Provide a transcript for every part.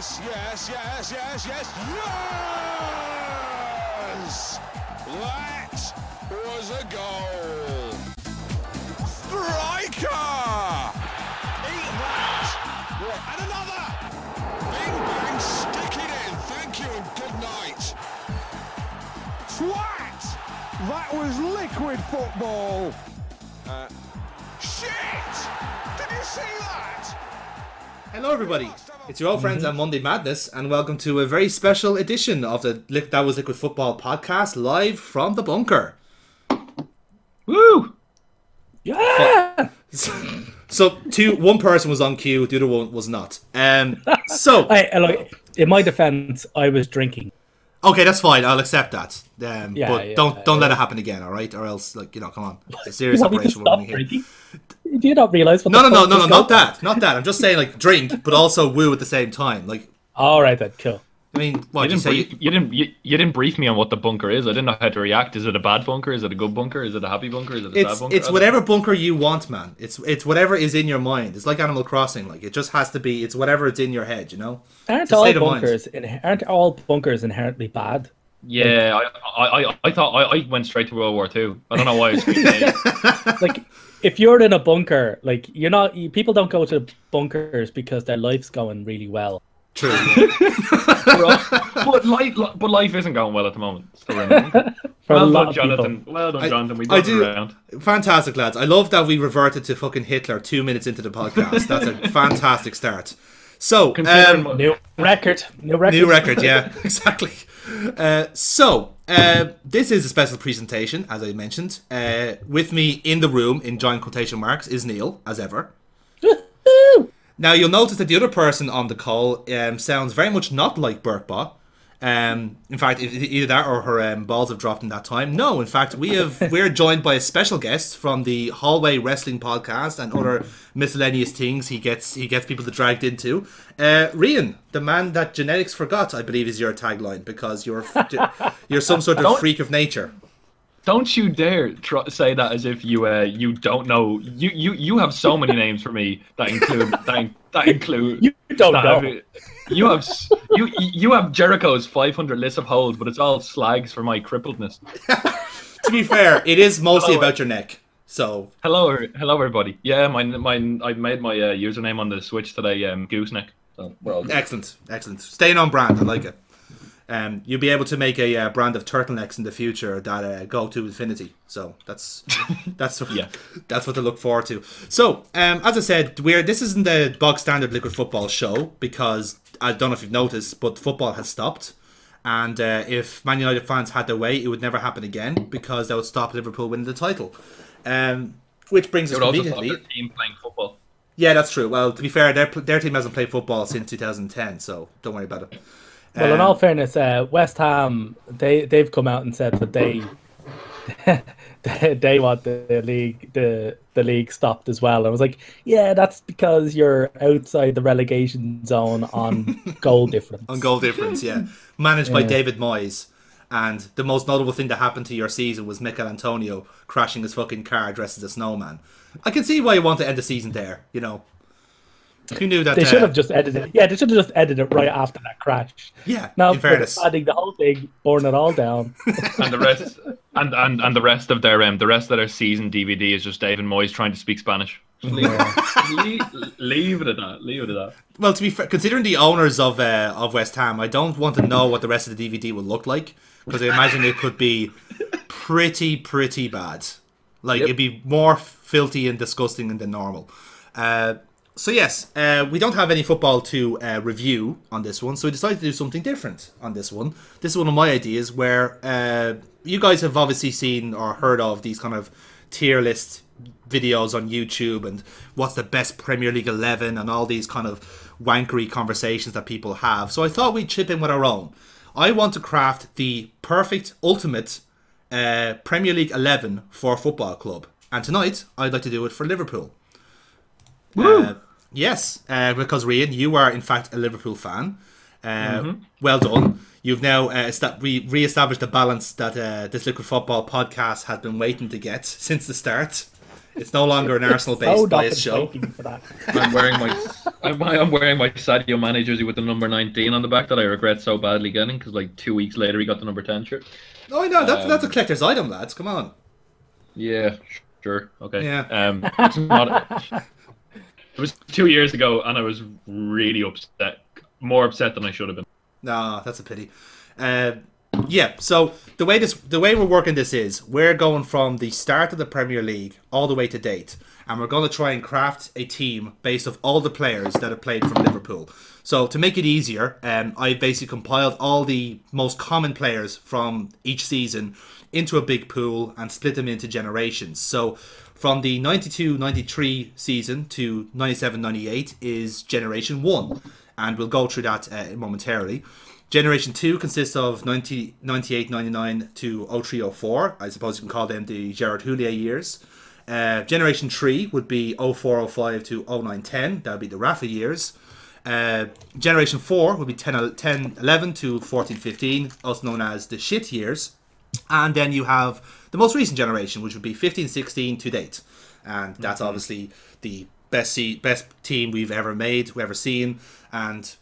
Yes, yes, yes, yes, yes, yes! That was a goal. Striker! Eat that! And another! Bing bang, stick it in. Thank you and good night. Twat! That was liquid football. Uh, shit! Did you see that? Hello, everybody. It's your old friends at Monday Madness, and welcome to a very special edition of the That Was Liquid Football podcast, live from the bunker. Woo! Yeah. So, two, one person was on cue, the other one was not. Um, so, I, I like, in my defense, I was drinking. Okay, that's fine. I'll accept that. Um, Yeah, but yeah, don't don't yeah. let it happen again, all right? Or else, like you know, come on, it's a serious You want me to operation. stop here. drinking? Do you not realize what No, no, no, no, no, not that, not that. I'm just saying, like, drink, but also woo at the same time. Like, All right, then, cool. I mean, what You did you didn't, say? brief, you didn't you, you didn't brief me on what the bunker is. I didn't know how to react. Is it a bad bunker? Is it a good bunker? Is it a happy bunker? Is it a sad bunker? it's I don't whatever bunker you want, man. It's it's whatever is in your mind. It's like Animal Crossing. Like it just has to be. It's whatever it's in your head. You know. Aren't all state of mind. bunkers in, aren't all bunkers inherently bad? Yeah, I, I, I, I thought I, I went straight to World War Two. I don't know why I screamed. Like, if you're in a bunker, like you're not, you, people don't go to bunkers because their life's going really well. True. but life, but life isn't going well at the moment. So remember. For well done, Jonathan. people. Well done, Jonathan. We I got do- around. fantastic, lads. I love that we reverted to fucking Hitler two minutes into the podcast. That's a fantastic start. So, um, New record, new record, new record. Yeah, exactly. Uh, so, uh, this is a special presentation, as I mentioned. Uh, with me in the room, in giant quotation marks, is Neil, as ever. Now you'll notice that the other person on the call um, sounds very much not like Burkbot. Um, in fact, either that or her um, balls have dropped in that time. No, in fact, we have we're joined by a special guest from the Hallway Wrestling Podcast and other miscellaneous things he gets he gets people to dragged into. Uh, Rian, the man that genetics forgot, I believe is your tagline because you're you're some sort of freak of nature. Don't you dare try, say that as if you uh, you don't know. You, you you have so many names for me that include that, in- that include. You don't that know. have- you have you you have Jericho's 500 list of holes, but it's all slags for my crippledness. To be fair, it is mostly Hello. about your neck. So Hello, hello everybody. Yeah, my my I made my uh, username on the Switch today, um, Gooseneck. So we're all good. Excellent, excellent. Staying on brand, I like it. Um, you'll be able to make a uh, brand of turtlenecks in the future that uh, go to infinity. So that's that's Yeah. that's what to look forward to. So um, as I said, we're this isn't the bog standard liquid football show because I don't know if you've noticed, but football has stopped. And uh, if Man United fans had their way, it would never happen again because that would stop Liverpool winning the title. Um, which brings They us would also stop conveniently. team playing football. Yeah, that's true. Well, to be fair, their their team hasn't played football since 2010, so don't worry about it. Well, in Um, all fairness, uh, West Ham they they've come out and said that they they, they want the league the the league stopped as well. I was like, yeah, that's because you're outside the relegation zone on goal difference. on goal difference, yeah. Managed by David Moyes. And the most notable thing that happened to your season was Michail Antonio crashing his fucking car dressed as a snowman. I can see why you want to end the season there, you know. Who knew that? They should have just edited it. Yeah, they should have just edited it right after that crash. Yeah, Now, in fairness. adding the whole thing, boring it all down. and the rest and, and and the rest of their um the rest of their season DVD is just David Moyes trying to speak Spanish. Leave, leave, leave it at that. Leave it at that. Well, to be fair, considering the owners of uh, of West Ham, I don't want to know what the rest of the DVD will look like because I imagine it could be pretty, pretty bad. Like Yep. it'd be more filthy and disgusting than normal. Uh, so yes, uh, we don't have any football to uh, review on this one, so we decided to do something different on this one. This is one of my ideas where uh, you guys have obviously seen or heard of these kind of tier list videos on YouTube and what's the best Premier League 11 and all these kind of wankery conversations that people have. So I thought we'd chip in with our own. I want to craft the perfect, ultimate uh, Premier League 11 for a football club. And tonight, I'd like to do it for Liverpool. Uh, yes, uh, because Rian, you are in fact a Liverpool fan. Uh, Well done. You've now uh, esta- re- re-established the balance that uh, this Liquid Football podcast has been waiting to get since the start. It's no longer an Arsenal So based not bias show. for that. I'm wearing my I'm, I'm wearing my Sadio Mane jersey with the number 19 on the back that I regret so badly getting because like two weeks later he got the number 10 shirt. Oh, no, that's, that's a Um, collector's item, lads. Come on. Yeah, sure, okay. Yeah. Um, it's not. It was two years ago, and I was really upset, more upset than I should have been. No, that's a pity. Uh, yeah, so the way this the way we're working this is we're going from the start of the Premier League all the way to date, and we're going to try and craft a team based of all the players that have played from Liverpool. So to make it easier, um, I basically compiled all the most common players from each season into a big pool and split them into generations. So from the 92-93 season to 97-98 is generation 1 and we'll go through that uh, momentarily. Generation 2 consists of 90, 98-99 to 03-04. I suppose you can call them the Gerard Houllier years. Uh, generation 3 would be 04-05 to 09-10. That would be the Rafa years. Uh, generation 4 would be 10, 10 11 to 14 15, also known as the shit years. And then you have the most recent generation, which would be 15 16 to date. And that's obviously the best se- best team we've ever made, we've ever seen. And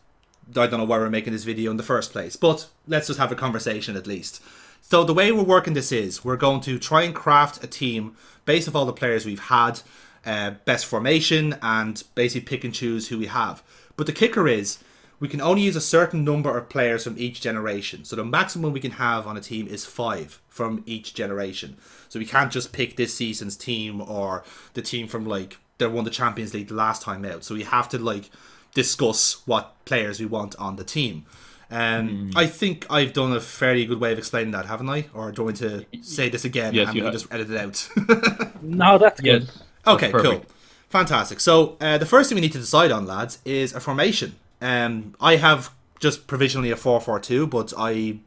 I don't know why we're making this video in the first place, but let's just have a conversation at least. So the way we're working this is we're going to try and craft a team based off all the players we've had, uh, best formation, and basically pick and choose who we have. But the kicker is we can only use a certain number of players from each generation. So the maximum we can have on a team is five from each generation. So we can't just pick this season's team or the team from like that won the Champions League the last time out. So we have to like discuss what players we want on the team. Um, I think I've done a fairly good way of explaining that, haven't I? Or do I want to say this again Yes, and you we'll have. just edit it out? No, that's good. Yes. Okay, That's cool. Fantastic. So uh, the first thing we need to decide on, lads, is a formation. Um, I have just provisionally a 4-4-2, but I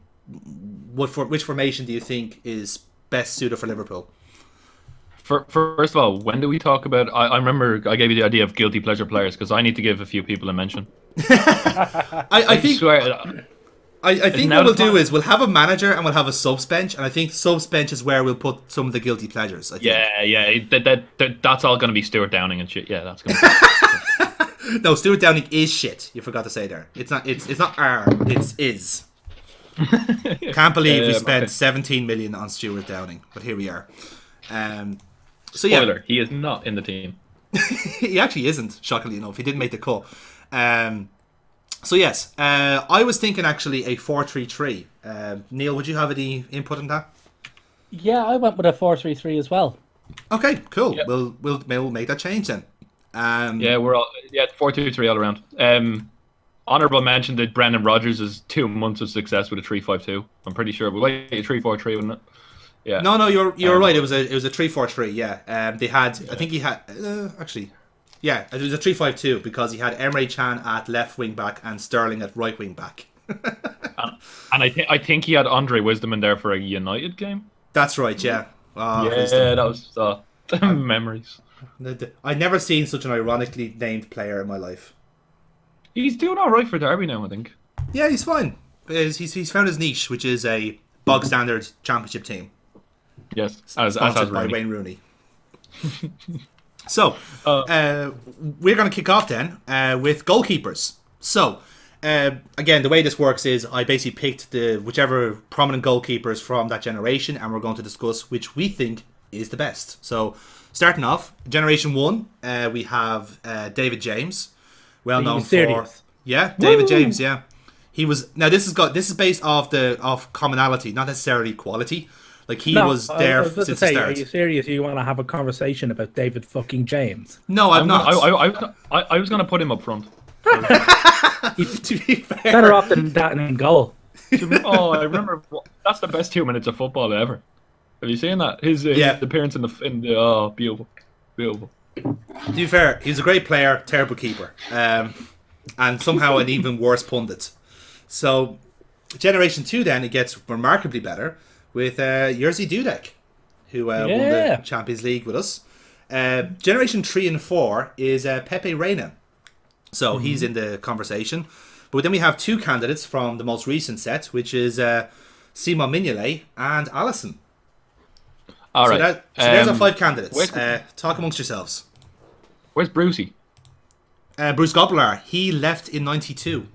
what for which formation do you think is best suited for Liverpool? For, first of all, when do we talk about? I, I remember I gave you the idea of guilty pleasure players because I need to give a few people a mention. I, I think swear, I, I think what we'll do is we'll have a manager and we'll have a subs bench, and I think subs bench is where we'll put some of the guilty pleasures. I think. yeah, yeah, that, that, that that's all going to be Stuart Downing and shit. Yeah, that's going. to No, Stuart Downing is shit. You forgot to say there. It's not. It's it's not R. It's is. Can't believe we Um, spent okay. 17 million on Stuart Downing, but here we are. Um, so yeah, Spoiler: He is not in the team. he actually isn't. Shockingly enough, he didn't make the call. Um, so yes, uh, I was thinking actually a four-three-three. Um Neil, would you have any input on that? Yeah, I went with a four-three-three as well. Okay, cool. Yep. We'll we'll we'll make that change then. Um, Yeah, we're all yeah four two three all around. Um, honorable mention that Brendan Rodgers is two months of success with a three five two. I'm pretty sure, but wait, a three four three, wouldn't it? Yeah. No, no, you're you're Um, right. It was a it was a three four three. Yeah. Um, they had. I think he had. Uh, actually, yeah, it was a three five two because he had Emre Can at left wing back and Sterling at right wing back. And I think I think he had Andre Wisdom in there for a United game. That's right. Yeah. Oh, yeah, Wisdom. that was uh, memories. I'd never seen such an ironically named player in my life. He's doing all right for Derby now, I think. Yeah, he's fine. He's, he's, he's found his niche, which is a bog standard championship team Yes, as as has by Rooney. Wayne Rooney. so, Uh, uh, we're going to kick off then uh, with goalkeepers. So, uh, again, the way this works is I basically picked the whichever prominent goalkeepers from that generation, and we're going to discuss which we think is the best. So, starting off, generation one, uh, we have uh, David James, well Are known for yeah, David Woo! James. Yeah, he was. Now this is got this is based off the off commonality, not necessarily quality. Like he No, was I- there I was since say, the Are you serious? You want to have a conversation about David fucking James? No, I'm, I'm not. I, I, I, I, I was going to put him up front. to be fair, Better off than that in goal. oh, I remember. That's the best two minutes of football ever. Have you seen that? His, uh, Yeah. his appearance in the in the oh, beautiful, beautiful. To be fair, he's a great player, terrible keeper, um, and somehow an even worse pundit. So, Generation Two then it gets remarkably better with uh, Jerzy Dudek, who uh, won the Champions League with us. Uh, Generation Three and Four is uh, Pepe Reina, so he's in the conversation. But then we have two candidates from the most recent set, which is uh, Simon Mignolet and Alisson. All So, right. that, so there's our Um, five candidates. Uh, talk amongst yourselves. Where's Brucey? Uh, Bruce Grobbelaar, he left in '92.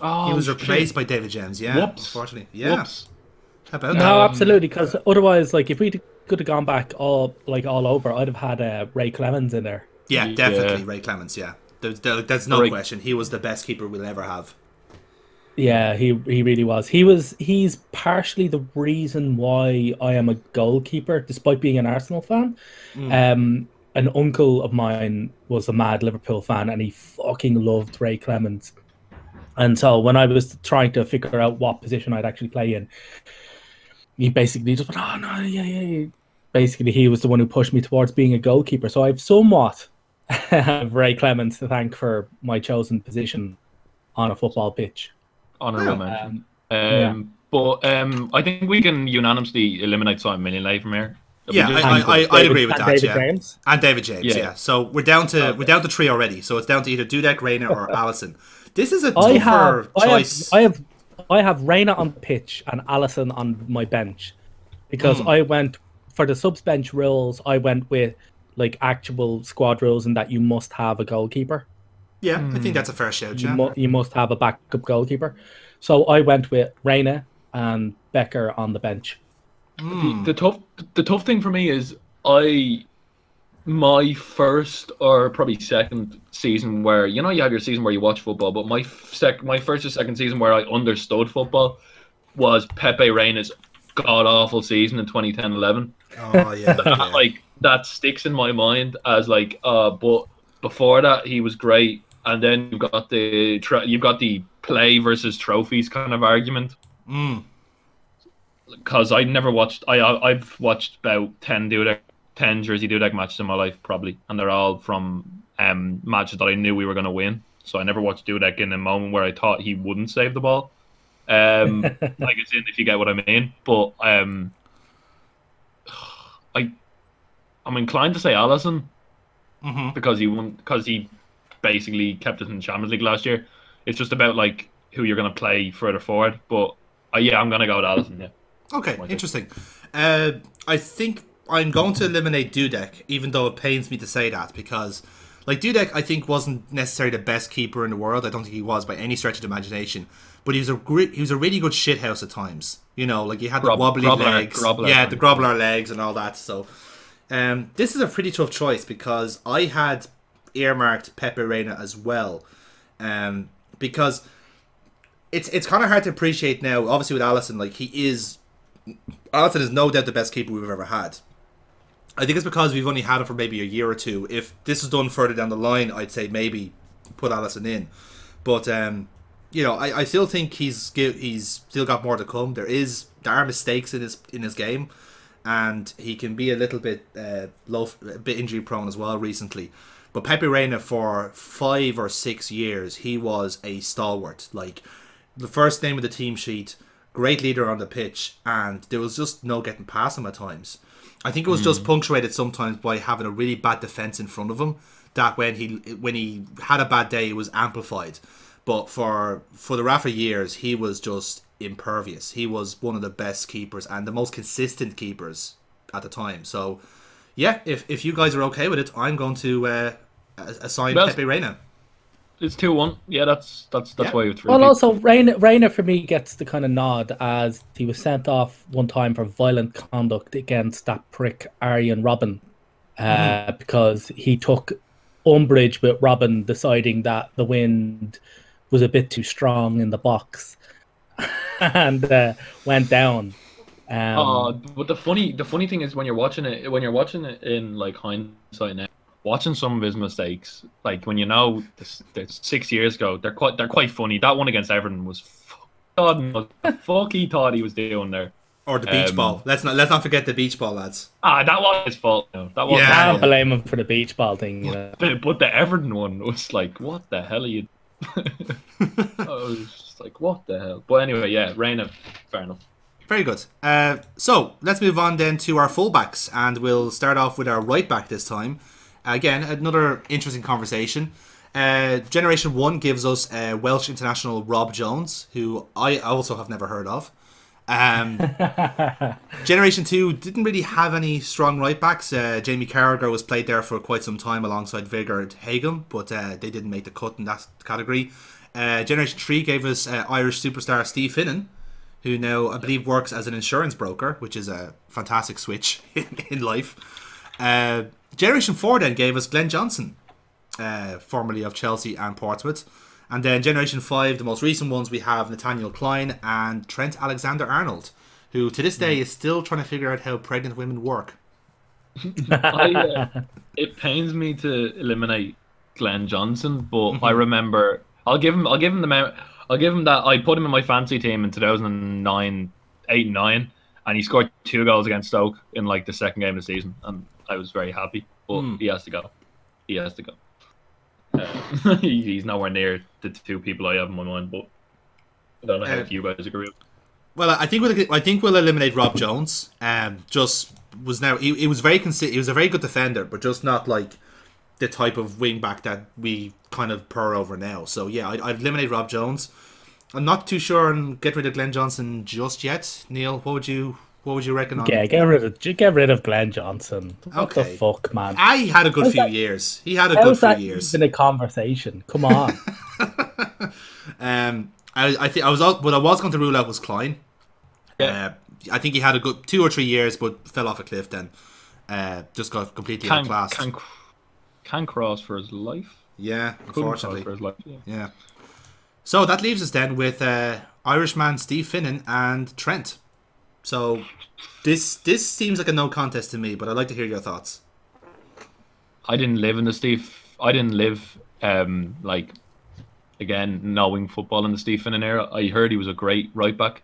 Oh, He was shit. replaced by David James. Yeah, Whoops. unfortunately. Yeah. Whoops. How about No, that? absolutely. Because otherwise, like, if we could have gone back all like all over, I'd have had uh, Ray Clemens in there. Yeah, Yeah. definitely Ray Clemens. Yeah, there's, there's no Ray- question. He was the best keeper we'll ever have. Yeah, he he really was. He was he's partially the reason why I am a goalkeeper, despite being an Arsenal fan. Um, an uncle of mine was a mad Liverpool fan, and he fucking loved Ray Clemens. And so when I was trying to figure out what position I'd actually play in, he basically just went, "Oh no, yeah, yeah." yeah." Basically, he was the one who pushed me towards being a goalkeeper. So I've somewhat Ray Clemens to thank for my chosen position on a football pitch. Honorable Oh, mention. Um, Um, yeah. But um, I think we can unanimously eliminate Simon Mignolet from here. Yeah, I, I, I, I'd agree with and that. David yeah, James. and David James. Yeah. Yeah. So we're down to we're down to three already. So it's down to either Dudek, Reina, or Alisson. This is a I tougher I have, choice. I have, I have Reina on pitch and Alisson on my bench because Hmm. I went for the subs bench rules. I went with like actual squad rules and that you must have a goalkeeper. Yeah, I think that's a fair shout. You, mu- you must have a backup goalkeeper. So I went with Reina and Becker on the bench. Hmm. the tough the tough thing for me is I my first or probably second season where you know you have your season where you watch football, but my sec my first or second season where I understood football was Pepe Reina's god awful season in 2010-11. Oh yeah. yeah. like that sticks in my mind as like uh but before that he was great and then you've got the you've got the play versus trophies kind of argument Mm. because I never watched. I I've watched about ten Dudek, ten Jerzy Dudek matches in my life probably, and they're all from um matches that I knew we were going to win. So I never watched Dudek in a moment where I thought he wouldn't save the ball. Um, like it's in if you get what I mean. But um, I I'm inclined to say Alisson Mhm. because he won because he basically kept us in the Champions League last year. It's just about like who you're going to play further forward. But uh, yeah, I'm going to go with Alisson. Yeah. Okay, interesting. Uh, I think I'm going to eliminate Dudek, even though it pains me to say that because, like Dudek, I think wasn't necessarily the best keeper in the world. I don't think he was by any stretch of the imagination. But he was a great, he was a really good shithouse at times. You know, like he had the Grob- wobbly Grobbelaar- legs, Grobbelaar yeah, the Grobbelaar legs and all that. So, um, this is a pretty tough choice because I had earmarked Pepe Reina as well, um, because it's it's kind of hard to appreciate now. Obviously, with Alisson, like he is Alisson is no doubt the best keeper we've ever had. I think it's because we've only had him for maybe a year or two. If this is done further down the line, I'd say maybe put Alisson in. But um, you know, I, I still think he's he's still got more to come. There is there are mistakes in his in his game, and he can be a little bit uh, low, a bit injury prone as well recently. But Pepe Reina for five or six years, he was a stalwart. Like the first name of the team sheet, great leader on the pitch, and there was just no getting past him at times. I think it was just hmm. punctuated sometimes by having a really bad defense in front of him. That when he when he had a bad day, it was amplified. But for for the Rafa years, he was just impervious. He was one of the best keepers and the most consistent keepers at the time. So, yeah, if if you guys are okay with it, I'm going to uh, assign Well- Pepe Reina. It's two one. Yeah, that's that's that's Yeah. why you three. Well, also Reina, Reina for me gets the kind of nod as he was sent off one time for violent conduct against that prick Arjen Robben, uh, because he took umbrage with Robben deciding that the wind was a bit too strong in the box, and uh, went down. Um, Uh, but the funny the funny thing is when you're watching it when you're watching it in like hindsight now, watching some of his mistakes, like when you know this, this six years ago, they're quite they're quite funny. That one against Everton was fu- God knows what the fuck he thought he was doing there. Or the beach Um, ball. Let's not let's not forget the beach ball, lads. Ah, that was his fault. No, that was Yeah. Can't blame him for the beach ball thing, you know. But, but the Everton one was like, what the hell are you? I was just like, what the hell? But anyway, yeah, Reina, fair enough. Very good. Uh, so let's move on then to our fullbacks, and we'll start off with our right back this time. Again, another interesting conversation. Uh, Generation One gives us uh, Welsh international Rob Jones, who I also have never heard of. Um, Generation 2 didn't really have any strong right backs. Uh, Jamie Carragher was played there for quite some time alongside Vegard Heggem, but uh, they didn't make the cut in that category. Uh, Generation 3 gave us uh, Irish superstar Steve Finnan, who now I believe works as an insurance broker, which is a fantastic switch in, in life. Uh, Generation 4 then gave us Glenn Johnson, uh, formerly of Chelsea and Portsmouth. And then Generation 5, the most recent ones, we have Nathaniel Clyne and Trent Alexander Arnold, who to this day is still trying to figure out how pregnant women work. I, uh, it pains me to eliminate Glenn Johnson, but Mm-hmm. I remember I'll give him I'll give him the mount I'll give him that I put him in my fancy team in 2009 8 and 9 and he scored two goals against Stoke in like the second game of the season and I was very happy but Hmm. he has to go he has to go uh, he's nowhere near the two people I have in my mind but I don't know how Uh, you guys agree with Well, I think we'll, I think we'll eliminate Rob Jones. Um, just was now he, he was very consi- he was a very good defender, but just not like the type of wing back that we kind of purr over now. So yeah, I'd, I'd eliminate Rob Jones. I'm not too sure on get rid of Glenn Johnson just yet. Neil, what would you what would you reckon on? yeah, get rid of get rid of Glenn Johnson. What the Okay. fuck, man? I had a good How's few that- years. He had a good How's few that years. even a conversation? Come on. Um, I, I think I was out, what I was going to rule out was Clyne. Uh, I think he had a good two or three years, but fell off a cliff. Then uh, just got completely can, outclassed. can, can cross for his life yeah, Couldn't unfortunately. cross for his life yeah. Yeah. So that leaves us then with uh, Irishman Steve Finnan and Trent. So this this seems like a no contest to me, but I'd like to hear your thoughts. I didn't live in the Steve. I didn't live um like again knowing football in the Steve Finnan era. I heard he was a great right back.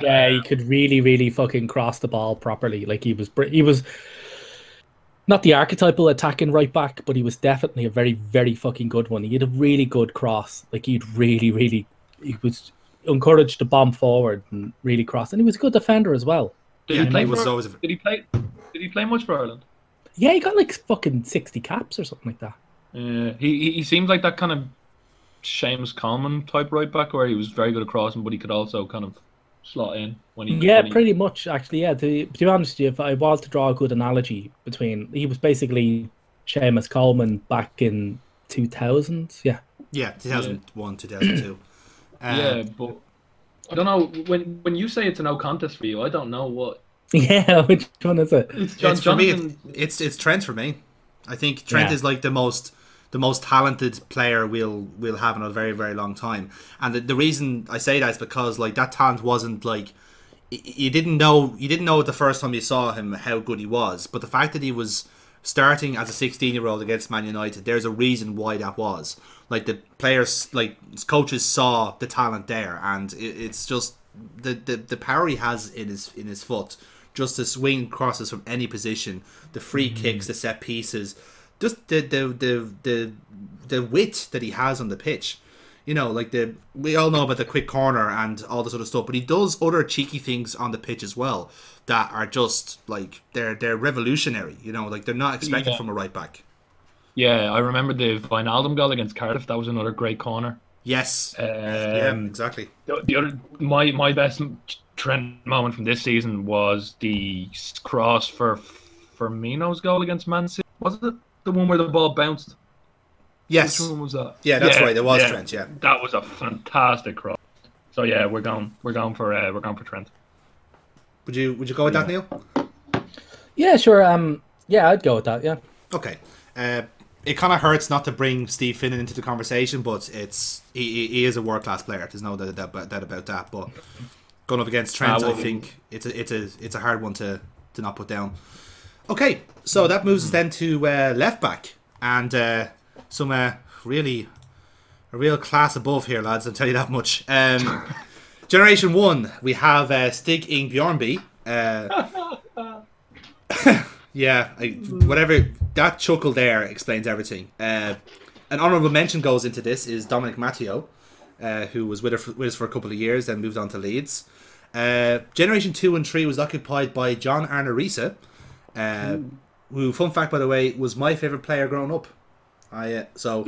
yeah, he could really, really fucking cross the ball properly. Like he was, he was not the archetypal attacking right back, but he was definitely a very, very fucking good one. He had a really good cross. Like he'd really, really, he was encouraged to bomb forward and really cross, and he was a good defender as well. Did Yeah, he play was for? always a- Did he play? Did he play much for Ireland? Yeah, he got like fucking sixty caps or something like that. Yeah, he he, he seems like that kind of Seamus Coleman type right back, where he was very good at crossing, but he could also kind of slot in when he. Yeah, when he- pretty much actually. Yeah, to, to be honest with you, if I was to draw a good analogy between, he was basically Seamus Coleman back in two thousand. Yeah, Yeah, 2001, 2002. Uh, Yeah, but I don't know when when you say it's a no contest for you. I don't know what. yeah. Which one is it? It's John it's for me. It's, it's it's Trent for me. I think Trent Yeah. is like the most the most talented player we'll we'll have in a very very long time. And the, the reason I say that is because like that talent wasn't like you didn't know you didn't know the first time you saw him how good he was, but the fact that he was starting as a 16 year old against Man United, there's a reason why that was. Like the players, like coaches saw the talent there, and it, it's just the, the the power he has in his in his foot, just to swing crosses from any position, the free mm-hmm. kicks, the set pieces, just the the the the the wit that he has on the pitch. You know, like the we all know about the quick corner and all this other stuff, but he does other cheeky things on the pitch as well that are just like they're they're revolutionary. You know, like they're not expected Yeah. from a right back. Yeah, I remember the Wijnaldum goal against Cardiff. That was another great corner. Yes. Um, yeah, exactly. the, the other, my my best Trent moment from this season was the cross for Firmino's goal against Man City. Was it the one where the ball bounced? Yes. Which one was that? Yeah, that's right. It was Trent, yeah. that was a fantastic cross. So yeah, we're going we're going for uh, we're going for Trent. Would you would you go with that, Neil? Yeah, sure. Um, yeah, I'd go with that. Yeah. Okay. Uh, it kind of hurts not to bring Steve Finnan into the conversation, but it's he, he- he is a world class player. There's no doubt about, doubt about that. But going up against Trent, Ah, well- I think it's a it's a it's a hard one to to not put down. Okay, so that moves us then to uh, left back and uh, some uh, really a real class above here, lads. I'll tell you that much. Um, Generation one, we have uh, Stig Inge Bjornebye. Uh, yeah, I, whatever that chuckle there explains everything. Uh, an honourable mention goes into this is Dominic Matteo, uh, who was with, her with us for a couple of years, then moved on to Leeds. Uh, Generation two and three was occupied by John Arne Riise, uh, who, fun fact by the way, was my favourite player growing up. I uh, so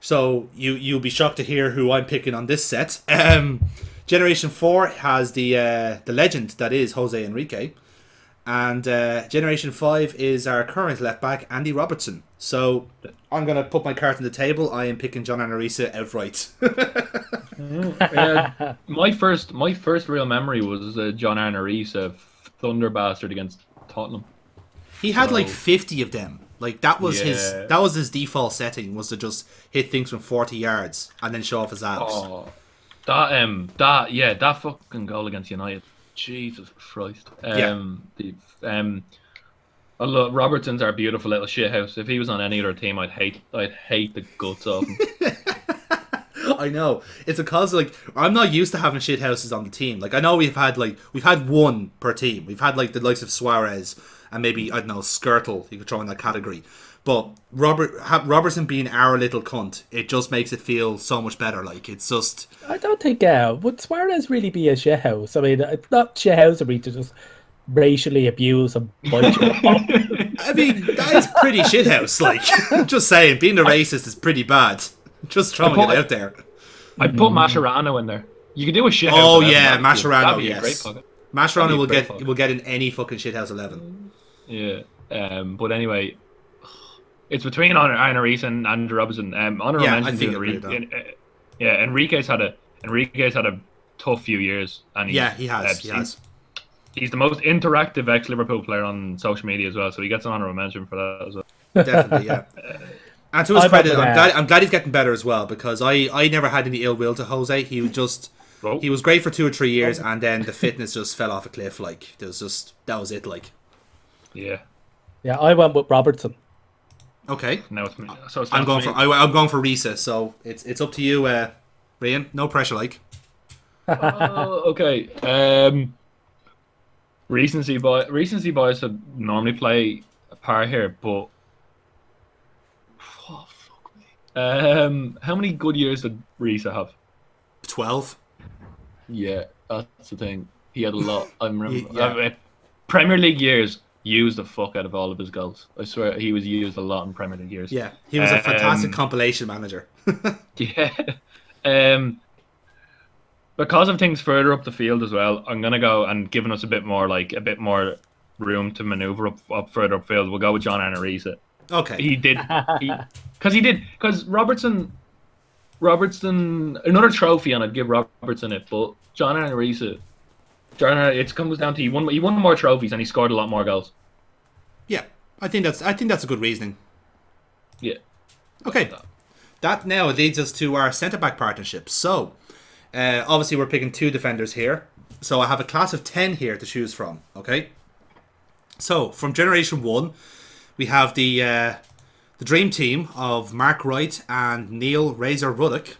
so you you'll be shocked to hear who I'm picking on this set. Um, Generation Four has the uh, the legend that is Jose Enrique, and uh, Generation Five is our current left back Andy Robertson. So I'm gonna put my card on the table. I am picking John Arne Riise outright. Uh, my first, my first real memory was uh, John Arne a thunder bastard against Tottenham. He had like 50 of them. Like that was his that was his default setting was to just hit things from 40 yards and then show off his abs. Oh, that um, that yeah, that fucking goal against United. Jesus Christ. Yeah. Um, the um, I love, Robertson's our beautiful little shithouse. If he was on any other team, I'd hate, I'd hate the guts of him. I know. It's because like I'm not used to having shit houses on the team. Like I know we've had like we've had one per team. We've had like the likes of Suarez and maybe I don't know Skrtel. You could throw in that category. But Robert Robertson being our little cunt, it just makes it feel so much better. Like it's just I don't think uh, would Suarez really be a shithouse. I mean, it's not shithousery to just racially abuse a bunch of I mean that is pretty shithouse. Like just saying, being a racist is pretty bad. Just throwing thought- it out there. I'd put Mascherano in there. You could do a shithouse. Oh yeah, that'd Mascherano, That'd be yes. a. Mascherano will get will get in any fucking shithouse eleven. Yeah. Um, but anyway, it's between John Arne Riise and Andrew Robinson. Um, honorable Yeah, I mention think to I Enrique. with en- uh, yeah, Enrique's had a Enrique's had a tough few years, and he's, Yeah, he has. uh, he he's- has. He's the most interactive ex Liverpool player on social media as well, so he gets an honorable mention for that as well. Definitely, yeah. And to his I'm credit, I'm glad, I'm glad he's getting better as well because I, I never had any ill will to Jose. He was just he was great for two or three years, and then the fitness just fell off a cliff. Like there was just that was it. Like Yeah. Yeah, I went with Robertson. okay, Now it's me. So it's I'm going to for me. I, I'm going for Riise. So it's it's up to you, uh, Ryan. No pressure, like. Oh, okay. Um, recency boy, recency boys would normally play a part here, but oh, fuck me. Um, how many good years did Riise have? Twelve. Yeah, that's the thing. He had a lot. I remember. Yeah. uh, Premier League years used the fuck out of all of his goals. I swear he was used a lot in Premier League years. Yeah, he was a fantastic Um, compilation manager. Yeah. Um, because of things further up the field as well, I'm gonna go and giving us a bit more like a bit more room to maneuver up, up further upfield. We'll go with John Arne Riise. Okay. He did because he, did because Robertson, Robertson another trophy and I'd give Robertson it, but John Arne Riise, it comes down to he won he won more trophies and he scored a lot more goals. Yeah, I think that's I think that's a good reasoning. Yeah. Okay. That now leads us to our centre back partnership. So, uh, obviously, we're picking two defenders here. So, I have a class of 10 here to choose from. Okay. So, from Generation 1, we have the uh, the dream team of Mark Wright and Neil Razor Ruddock.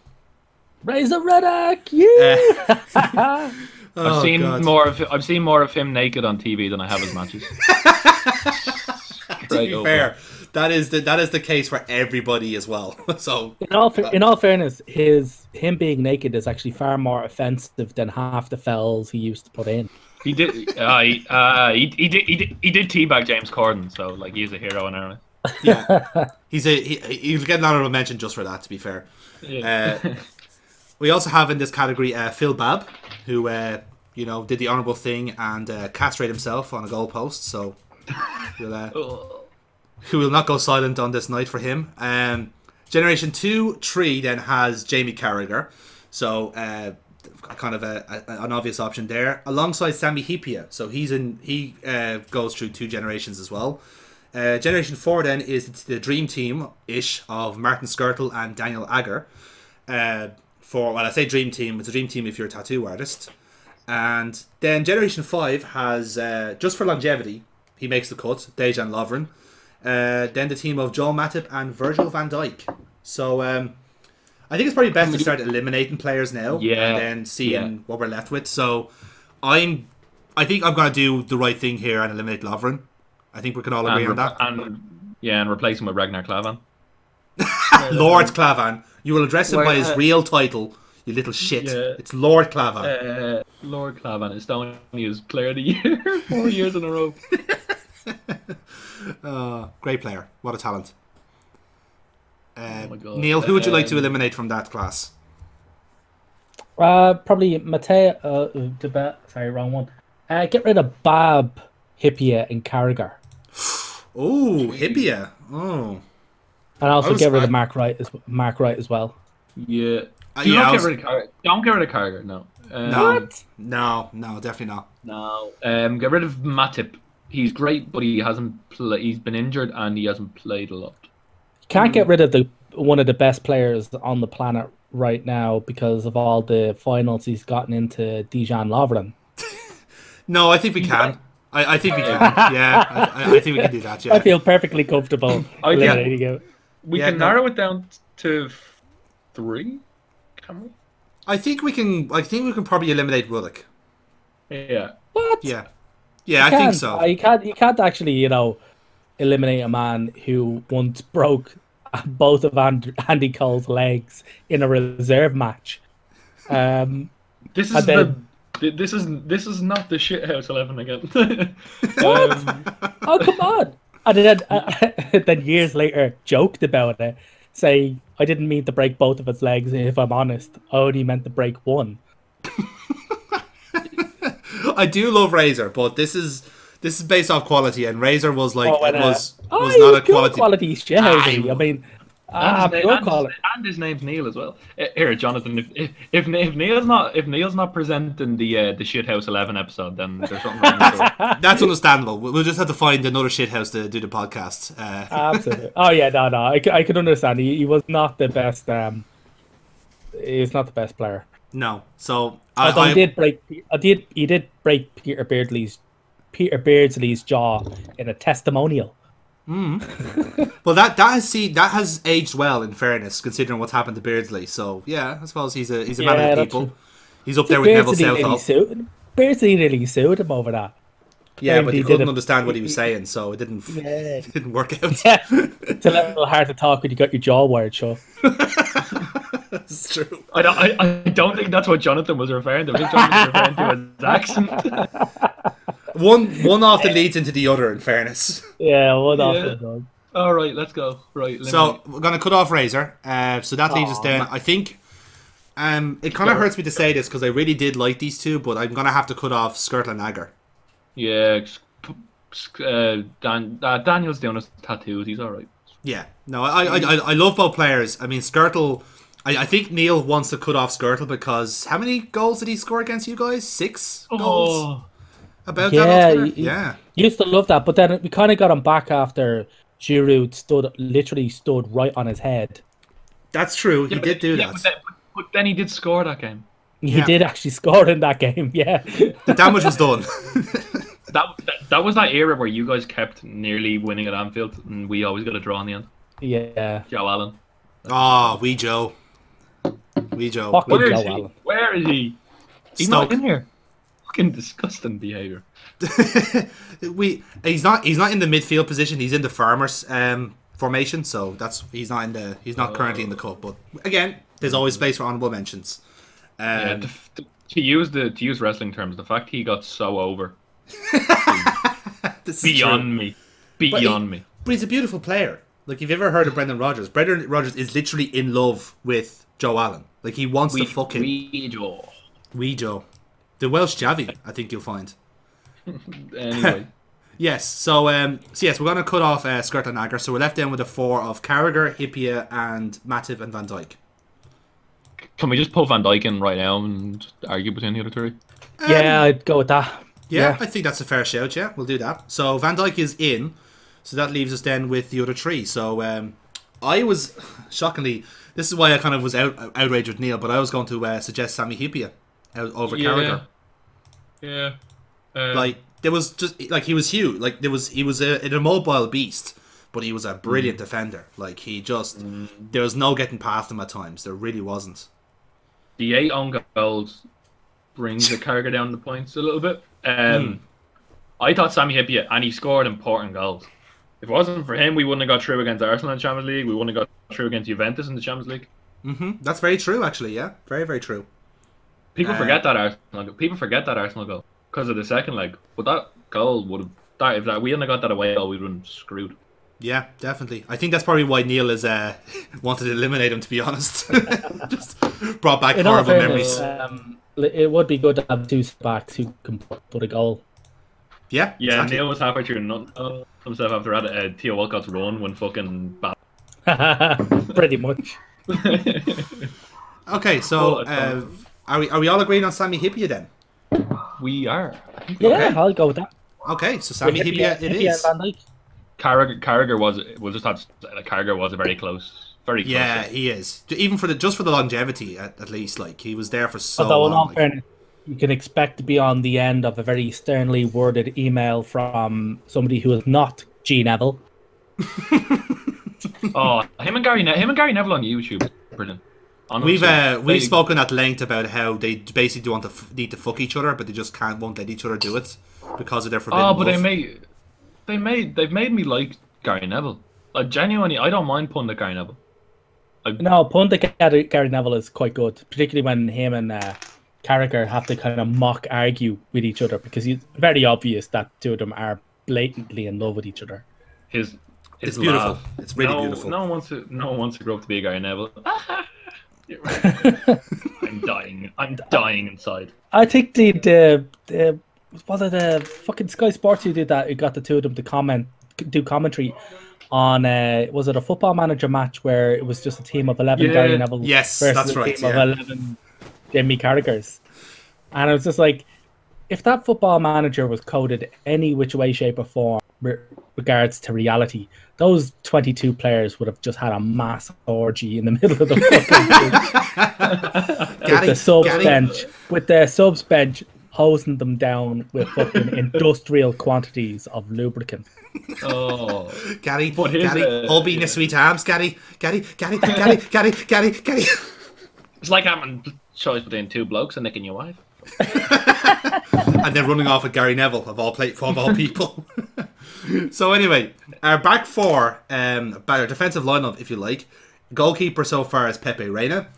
Razor Ruddock, yeah. I've Oh, seen God. more of I've seen more of him naked on TV than I have his matches. To be fair, that is the that is the case for everybody as well. so, in all in all fairness, his him being naked is actually far more offensive than half the fells he used to put in. He did. Uh, he, uh, he, he did. He did. He did teabag James Corden, so like he's a hero in Ireland. yeah, he's a he, he'll get an honorable mention just for that. To be fair. Yeah. Uh, we also have in this category uh, Phil Babb, who uh, you know did the honourable thing and uh, castrate himself on a goalpost. So we'll, uh, who will not go silent on this night for him. Um, Generation two, three then has Jamie Carragher, so uh, kind of a, a, an obvious option there, alongside Sami Hyypia. So he's in he uh, goes through two generations as well. Uh, generation four then is the dream team ish of Martin Skrtel and Daniel Agger. For well, I say dream team. It's a dream team if you're a tattoo artist. And then Generation Five has uh, just for longevity, he makes the cut. Dejan Lovren. Uh, then the team of Joel Matip and Virgil Van Dijk. So um, I think it's probably best to start eliminating players now, Yeah, and then seeing yeah. what we're left with. So I'm, I think I'm gonna do the right thing here and eliminate Lovren. I think we can all agree and, on that. and yeah, and replace him with Ragnar Klavan. Lord Klavan. You will address him Well, by his uh, real title, you little shit. Yeah. It's Lord Klavan. Uh, Lord Klavan is down his player of the year four years in a row. Uh, great player. What a talent. Uh, Oh my God. Neil, who would you like to Um, eliminate from that class? Uh, probably Mateo. Uh, Deba- sorry, wrong one. Uh, get rid of Babb, Hyypia, and Carragher, Oh, Hyypia. Oh. And also was- get rid I- of Mark Wright as Mark Wright as well. Yeah. Uh, don't, I get rid of Carragher. Don't get rid of Carragher. No. Um, No. No, no, definitely not. No. Um, get rid of Matip. He's great, but he hasn't. Play- he's been injured and he hasn't played a lot. You can't get rid of the one of the best players on the planet right now because of all the finals he's gotten into. Dijon Lovren. No, I think we can. I, I think we can. Yeah, I, I- I think we can do that. Yeah. I feel perfectly comfortable I think- eliminating him. We Yeah, can no. narrow it down to three. Can we? I think we can. I think we can probably eliminate Ruddock. Yeah. What? Yeah. Yeah, I think so. uh, You can't. You can't actually, you know, eliminate a man who once broke both of And- Andy Cole's legs in a reserve match. Um, This is And the. This is this is not the shithouse eleven again. um, oh come on! And then, uh, then years later, joked about it, saying, "I didn't mean to break both of his legs. If I'm honest, I only meant to break one." I do love Razor, but this is this is based off quality, and Razor was like and, uh, was oh, was he not a quality. quality shit. I- I mean, ah, his name- pure and his- and his name's Neil as well. Here, Jonathan, if if, if, if Neil's not if Neil's not presenting the uh, the shithouse eleven episode, then there's something wrong with it. That's understandable. We- We'll just have to find another shithouse to do the podcast. Uh, Absolutely. Oh yeah, no, no. I could understand. He, he was not the best. Um, he's not the best player. no, so I, Although I he did break. I did. He did break Peter Beardsley's Peter Beardsley's jaw in a testimonial. Mm. well that that has see that has aged well. In fairness, considering what's happened to Beardsley, so yeah, I suppose he's a he's a man of the people. true. He's up there with Neville Beardsley nearly Southall. sued. Beardsley nearly sued him over that. Yeah, and but he he did couldn't a- understand what he was saying, so it didn't Yeah. it didn't work out. Yeah, it's a little hard to talk when you got your jaw wired shut. It's true. I don't, I, I don't think that's what Jonathan was referring to. I think Jonathan was referring to his accent. One one often leads into the other. In fairness. Yeah, what Yeah. off dog. All right, let's go. Right. let So me- we're gonna cut off Razor. Uh, so that leaves us Aw, down. man. I think. Um, it kind of hurts me to say this because I really did like these two, but I'm gonna have to cut off Skrtel and Agger. yeah, s- p- s- uh, Dan, uh, Daniel's doing his tattoos. He's all right. Yeah, no, I I, I, I love both players. I mean, Skrtel. I, I think Neil wants to cut off Skrtel because how many goals did he score against you guys? Six goals. Oh, About Yeah, that altogether? yeah. Used to love that, but then we kind of got him back after Giroud stood literally stood right on his head. That's true. He Yeah, did do yeah, that. But then, but then he did score that game. He Yeah. did actually score in that game. Yeah, The damage was done. That, that that was that era where you guys kept nearly winning at Anfield, and we always got a draw in the end. yeah. Joe Allen. Ah, we Joe. We Joe. Fuck Wee- Where Joe is he? Allen. Where is he? He's Stoke. not in here. Fucking disgusting behavior. we he's not he's not in the midfield position. He's in the farmers um, formation, so that's he's not in the he's not currently in the cup. But again, there's always space for honorable mentions. Um, Yeah, to, to, to use the to use wrestling terms, the fact he got so over beyond true. me, But he- beyond me. But he's a beautiful player. Like, if you've ever heard of Brendan Rodgers, Brendan Rodgers is literally in love with Joe Allen. Like, he wants to fuck him. we Joe. Wee Joe. The Welsh Javi, I think you'll find. Anyway, Yes, so um, so yes, we're gonna cut off uh, Skirt and Agger. So we're left down with a four of Carragher, Hippia, and Matip and Van Dijk. can we just pull Van Dijk in right now and just argue between the other three? Yeah, I'd go with that. Yeah, Yeah. I think that's a fair shout. Yeah, we'll do that. So Van Dijk is in, so that leaves us then with the other three. So um, I was shockingly, this is why I kind of was out, outraged with Neil, but I was going to uh, suggest Sami Hyypia out over Carragher. Yeah. Uh, Like there was just like he was huge. Like there was he was a, an immobile beast, but he was a brilliant defender. Like he just there was no getting past him at times. There really wasn't. the eight on goals brings the Carragher down the points a little bit. Um, I thought Sami Hyypia, and he scored important goals. If it wasn't for him, we wouldn't have got through against Arsenal in the Champions League. We wouldn't have got through against Juventus in the Champions League. hmm That's very true, actually. Yeah, very very true. People Uh, forget that Arsenal. People forget that Arsenal goal because of the second leg. But that goal would have that if that we hadn't got that away goal, we would have been screwed. Yeah, definitely. I think that's probably why Neil has uh, wanted to eliminate him. To be honest, just brought back In horrible fairness, memories. um, it would be good to have two backs who can put put a goal. Yeah, Yeah, exactly. Neil was halfway through not uh, himself after that uh, Theo Walcott's run when fucking bad. Pretty much. Okay, so Well, uh, fine. Are we are we all agreeing on Sami Hyypia then? we are. Yeah, I'll go with that. Okay, so Sami With Hyypia, it Hippie is. and Van Dijk. Carragher, Carragher was. We'll just have to. Like, Carragher was a very close. Very close. Yeah, he is. Even for the just for the longevity, at, at least, like he was there for so Although, in all long. like- fairness, you can expect to be on the end of a very sternly worded email from somebody who is not G Neville. Oh, him and Gary. Ne- him and Gary Neville on YouTube. Brilliant. Honestly, We've uh, we've they- spoken at length about how they basically do want to f- need to fuck each other, but they just can't won't let each other do it because of their forbidden Oh, but they made. They made. They've made me like Gary Neville. Like genuinely, I don't mind putting the Gary Neville. No, Pundit Gary, Gary Neville is quite good, particularly when him and uh, Carragher have to kind of mock argue with each other because it's very obvious that two of them are blatantly in love with each other. His. his It's beautiful. laugh. It's really no, beautiful. No one wants to. No one wants to grow up to be a Gary Neville. I'm dying. I'm dying inside. I think the the, the was it the fucking Sky Sports who did that? Who got the two of them to comment, do commentary on? Uh, was it a football manager match where it was just a team of eleven Yeah. Gary Neville Yes, versus that's a right, team yeah. of eleven Jimmy Carragher's, and I was just like, if that football manager was coded any which way, shape, or form re- regards to reality, those twenty-two players would have just had a mass orgy in the middle of the fucking with Gary, the subs Gary, bench, with their subs bench hosing them down with fucking industrial quantities of lubricant. Oh. Gary, But Gary, a- all being yeah. a sweet arms, Gary, Gary, Gary, Gary, Gary, Gary, Gary. It's like having choice between two blokes and nicking your wife. and then running off with Gary Neville of all play, of all people. so anyway, our back four, um, our defensive lineup, if you like, goalkeeper so far is Pepe Reina,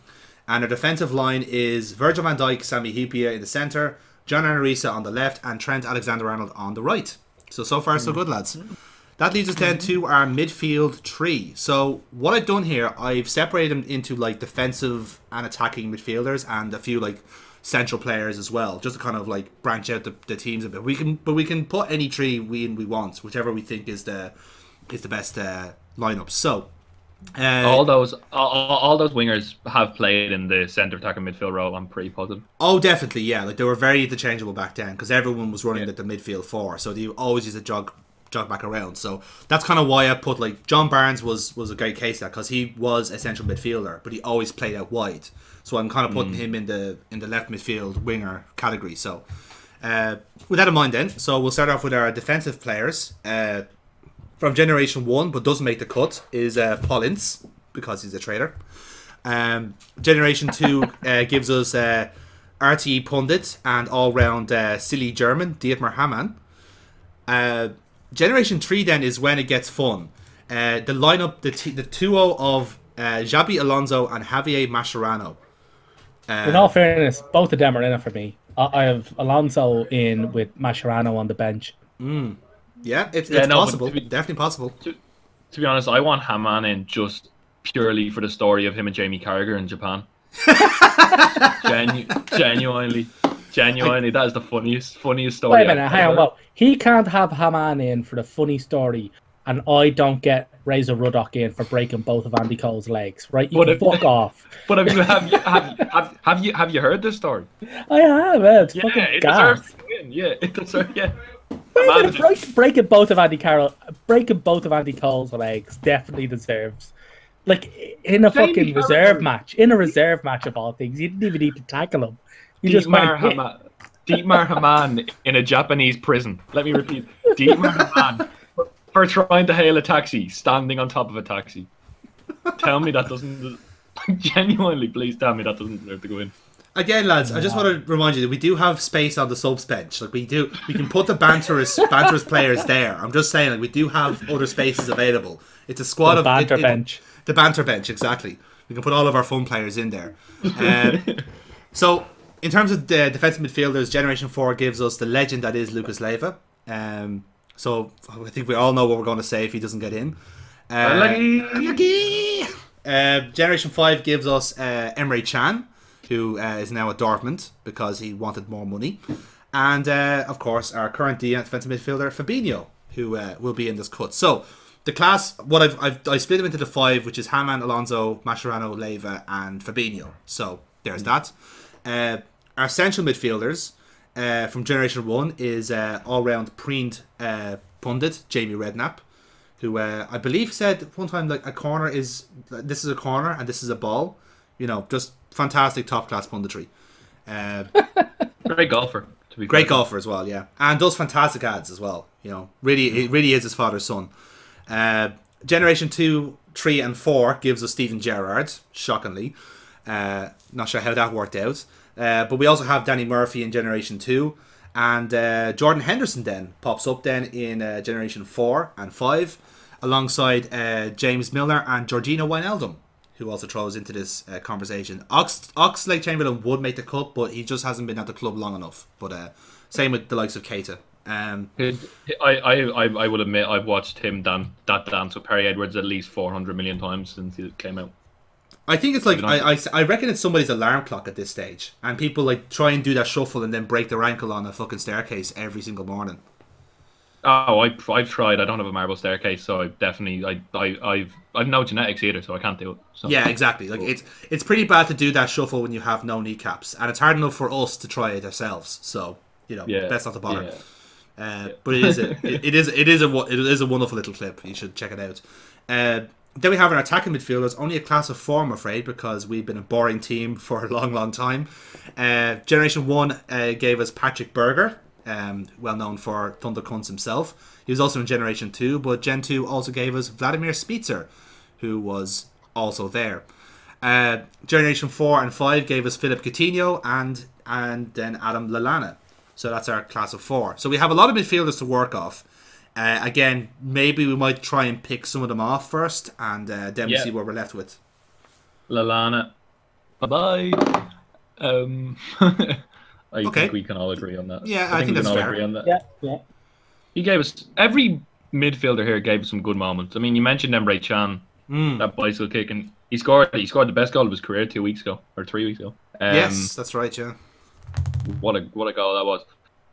and our defensive line is Virgil Van Dijk, Sami Hyypia in the centre, John Arisa on the left, and Trent Alexander-Arnold on the right. So so far so mm. good, lads. Mm-hmm. That leads us then mm-hmm. to our midfield tree. So what I've done here, I've separated them into like defensive and attacking midfielders, and a few like central players as well, just to kind of like branch out the, the teams a bit. We can, but we can put any tree we we want, whichever we think is the is the best uh, lineup. So. Uh, All those, all, all all those wingers have played in the centre attacking midfield role. I'm pretty positive. Oh, definitely, yeah. Like they were very interchangeable back then because everyone was running Yeah. at the midfield four, so they always used to jog jog back around. So that's kind of why I put like John Barnes was was a great case that because he was a central midfielder, but he always played out wide. So I'm kind of putting him in the in the left midfield winger category. So uh, with that in mind, then, so we'll start off with our defensive players. Uh, from Generation One, but doesn't make the cut, is uh, Paul Ince because he's a traitor. Um, Generation 2 uh, gives us uh, RTE Pundit and all round uh, silly German, Dietmar Hamann. Uh, Generation 3 then is when it gets fun. Uh, the lineup, the, t- the duo of uh, Xabi Alonso and Javier Mascherano. In all um, fairness, both of them are in it for me. I, I have Alonso in with Mascherano on the bench. Hmm. Yeah, it's, Yeah, it's no, possible. be- Definitely possible. To be honest, I want Hamann in just purely for the story of him and Jamie Carragher in Japan. Genu- genuinely, genuinely, that is the funniest, funniest story. Wait a minute, hang on. Well, he can't have Hamann in for the funny story, and I don't get Razor Ruddock in for breaking both of Andy Cole's legs, right? You can if- fuck off. But have you have you have, have, have you have you heard this story? I have, man. It's Yeah, fucking it gas. deserves to win. Yeah, it deserves. Yeah. A break, breaking both of Andy Carroll, breaking both of Andy Cole's legs definitely deserves. Like in a Jamie fucking reserve match, in a reserve match of all things, you didn't even need to tackle him. You just Dietmar went, Hamann, Dietmar Hamann in a Japanese prison. Let me repeat. Dietmar Hamann for, for trying to hail a taxi, standing on top of a taxi. Tell me that doesn't. Genuinely, please tell me that doesn't deserve to go in. Again, lads, I just want to remind you that we do have space on the subs bench. Like we do, we can put the banterous, banterous players there. I'm just saying, like we do have other spaces available. It's a squad The of banter it- it- bench. The banter bench, exactly. We can put all of our fun players in there. Um, so, in terms of the defensive midfielders, Generation Four gives us the legend that is Lucas Leiva. Um, So I think we all know what we're going to say if he doesn't get in. Uh, Unlucky. Unlucky. Uh, Generation 5 gives us uh, Emre Can, who uh, is now at Dortmund because he wanted more money. And, uh, of course, our current defensive midfielder, Fabinho, who uh, will be in this cut. So, the class, what I've, I've I split them into the five, which is Hamann, Alonso, Mascherano, Leiva, and Fabinho. So, there's that. Uh, our central midfielders uh, from Generation 1 is uh, all round preened uh, pundit, Jamie Redknapp who uh, I believe said one time like a corner is this is a corner and this is a ball. You know, just fantastic top class punditry. Uh, Great golfer. To be great fair. golfer as well, yeah, and does fantastic ads as well. You know, really, it really is his father's son. Uh, Generation two, three, and four gives us Steven Gerrard. Shockingly, uh, not sure how that worked out. Uh, but we also have Danny Murphy in Generation two, and uh, Jordan Henderson then pops up then in uh, Generation four and five, alongside uh, James Milner and Georginio Wijnaldum, who also throws into this uh, conversation. Ox Oxlade Chamberlain would make the cut, but he just hasn't been at the club long enough. But uh, same with the likes of Keita. Um, I, I, I, would admit I've watched him dan- that dance with Perrie Edwards at least 400 million times since he came out. I think it's like I, I, I reckon it's somebody's alarm clock at this stage, and people like try and do that shuffle and then break their ankle on a fucking staircase every single morning. Oh, I, I've tried. I don't have a marble staircase, so I definitely I, I I've I've no genetics either, so I can't do it. So. Yeah, exactly. Like it's it's pretty bad to do that shuffle when you have no kneecaps, and it's hard enough for us to try it ourselves. So you know, Yeah, best not to bother. yeah. Uh, but it is a, it, it is it is a it is a wonderful little clip. You should check it out. Uh, then we have our attacking midfielders, only a class of four, I'm afraid, because we've been a boring team for a long, long time. Uh, Generation one uh, gave us Patrik Berger, um, well known for Thunder Cunts himself. He was also in Generation two, but Gen two also gave us Vladimir Smicer, who was also there. Uh, Generation four and five gave us Philippe Coutinho and and then Adam Lallana. So that's our class of four. So we have a lot of midfielders to work off. Uh, again, maybe we might try and pick some of them off first, and uh, then we Yeah. see what we're left with. Lallana. Bye bye. Um, I Okay. think we can all agree on that. Yeah, I think we that's can all fair. agree on that. Yeah, yeah. He gave us every midfielder here gave us some good moments. I mean, you mentioned Emre Can, Hmm. that bicycle kick, and he scored. He scored the best goal of his career two weeks ago or three weeks ago. Um, yes, that's right. Yeah, what a what a goal that was.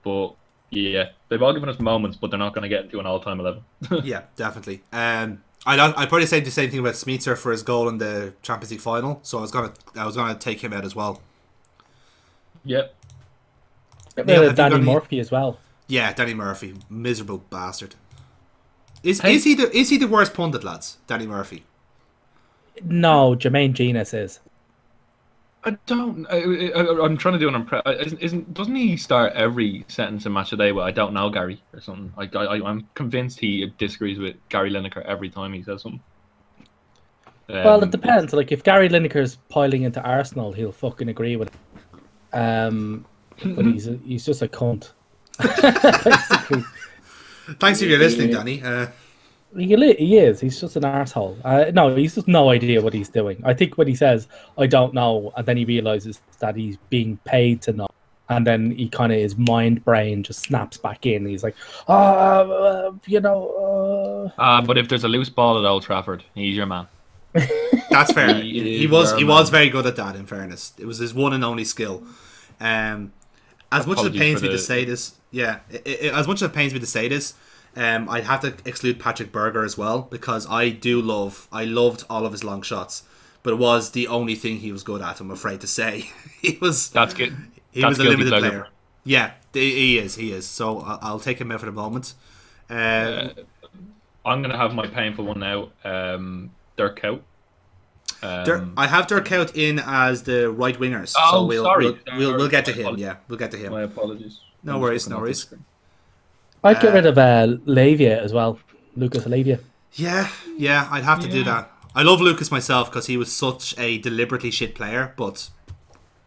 But yeah, they've all given us moments, but they're not going to get into an all-time eleven. yeah, definitely. Um, I'd, I'd probably say the same thing about Smicer for his goal in the Champions League final. So I was gonna I was gonna take him out as well. yep. Bit Neil, of Danny got any- Murphy as well. Yeah, Danny Murphy, miserable bastard. Is Hey. is he the is he the worst pundit, lads? Danny Murphy. No, Jermaine Jenas is. I don't. I, I, I'm trying to do an impre- isn't, isn't doesn't he start every sentence in match a day with "I don't know Gary" or something? I, I I'm convinced he disagrees with Gary Lineker every time he says something. Well, Um, it depends. Like if Gary Lineker's piling into Arsenal, he'll fucking agree with it. Um, but he's a, he's just a cunt. Thanks if you're listening, Danny. Uh, he, li- he is. He's just an asshole. Uh, no, he's just no idea what he's doing. I think when he says "I don't know," and then he realizes that he's being paid to know, and then he kind of his mind brain just snaps back in. He's like, "Ah, uh, you know." Uh... Uh, but if there's a loose ball at Old Trafford, he's your man. That's fair. He he, he was he man. was very good at that. In fairness, it was his one and only skill. Um, as much as it pains for me to say this, yeah, i i as much as it pains me to say this, um, I'd have to exclude Patrik Berger as well because I do love, I loved all of his long shots, but it was the only thing he was good at. I'm afraid to say he was That's good. he that's was a limited player. Yeah, he is, he is. So I'll, I'll take him out for the moment. Uh, I'm gonna have my painful one now. Um, Dirk Kuyt. Um, Dirk, I have Dirk out in as the right wingers, so Oh, we'll, sorry. we'll, we'll we'll get to him. Yeah, we'll get to him. my apologies. No worries, no worries. The screen. I'd get Uh, rid of uh, Leiva as well, Lucas Leiva. Yeah, yeah, I'd have to do that. I love Lucas myself because he was such a deliberately shit player, but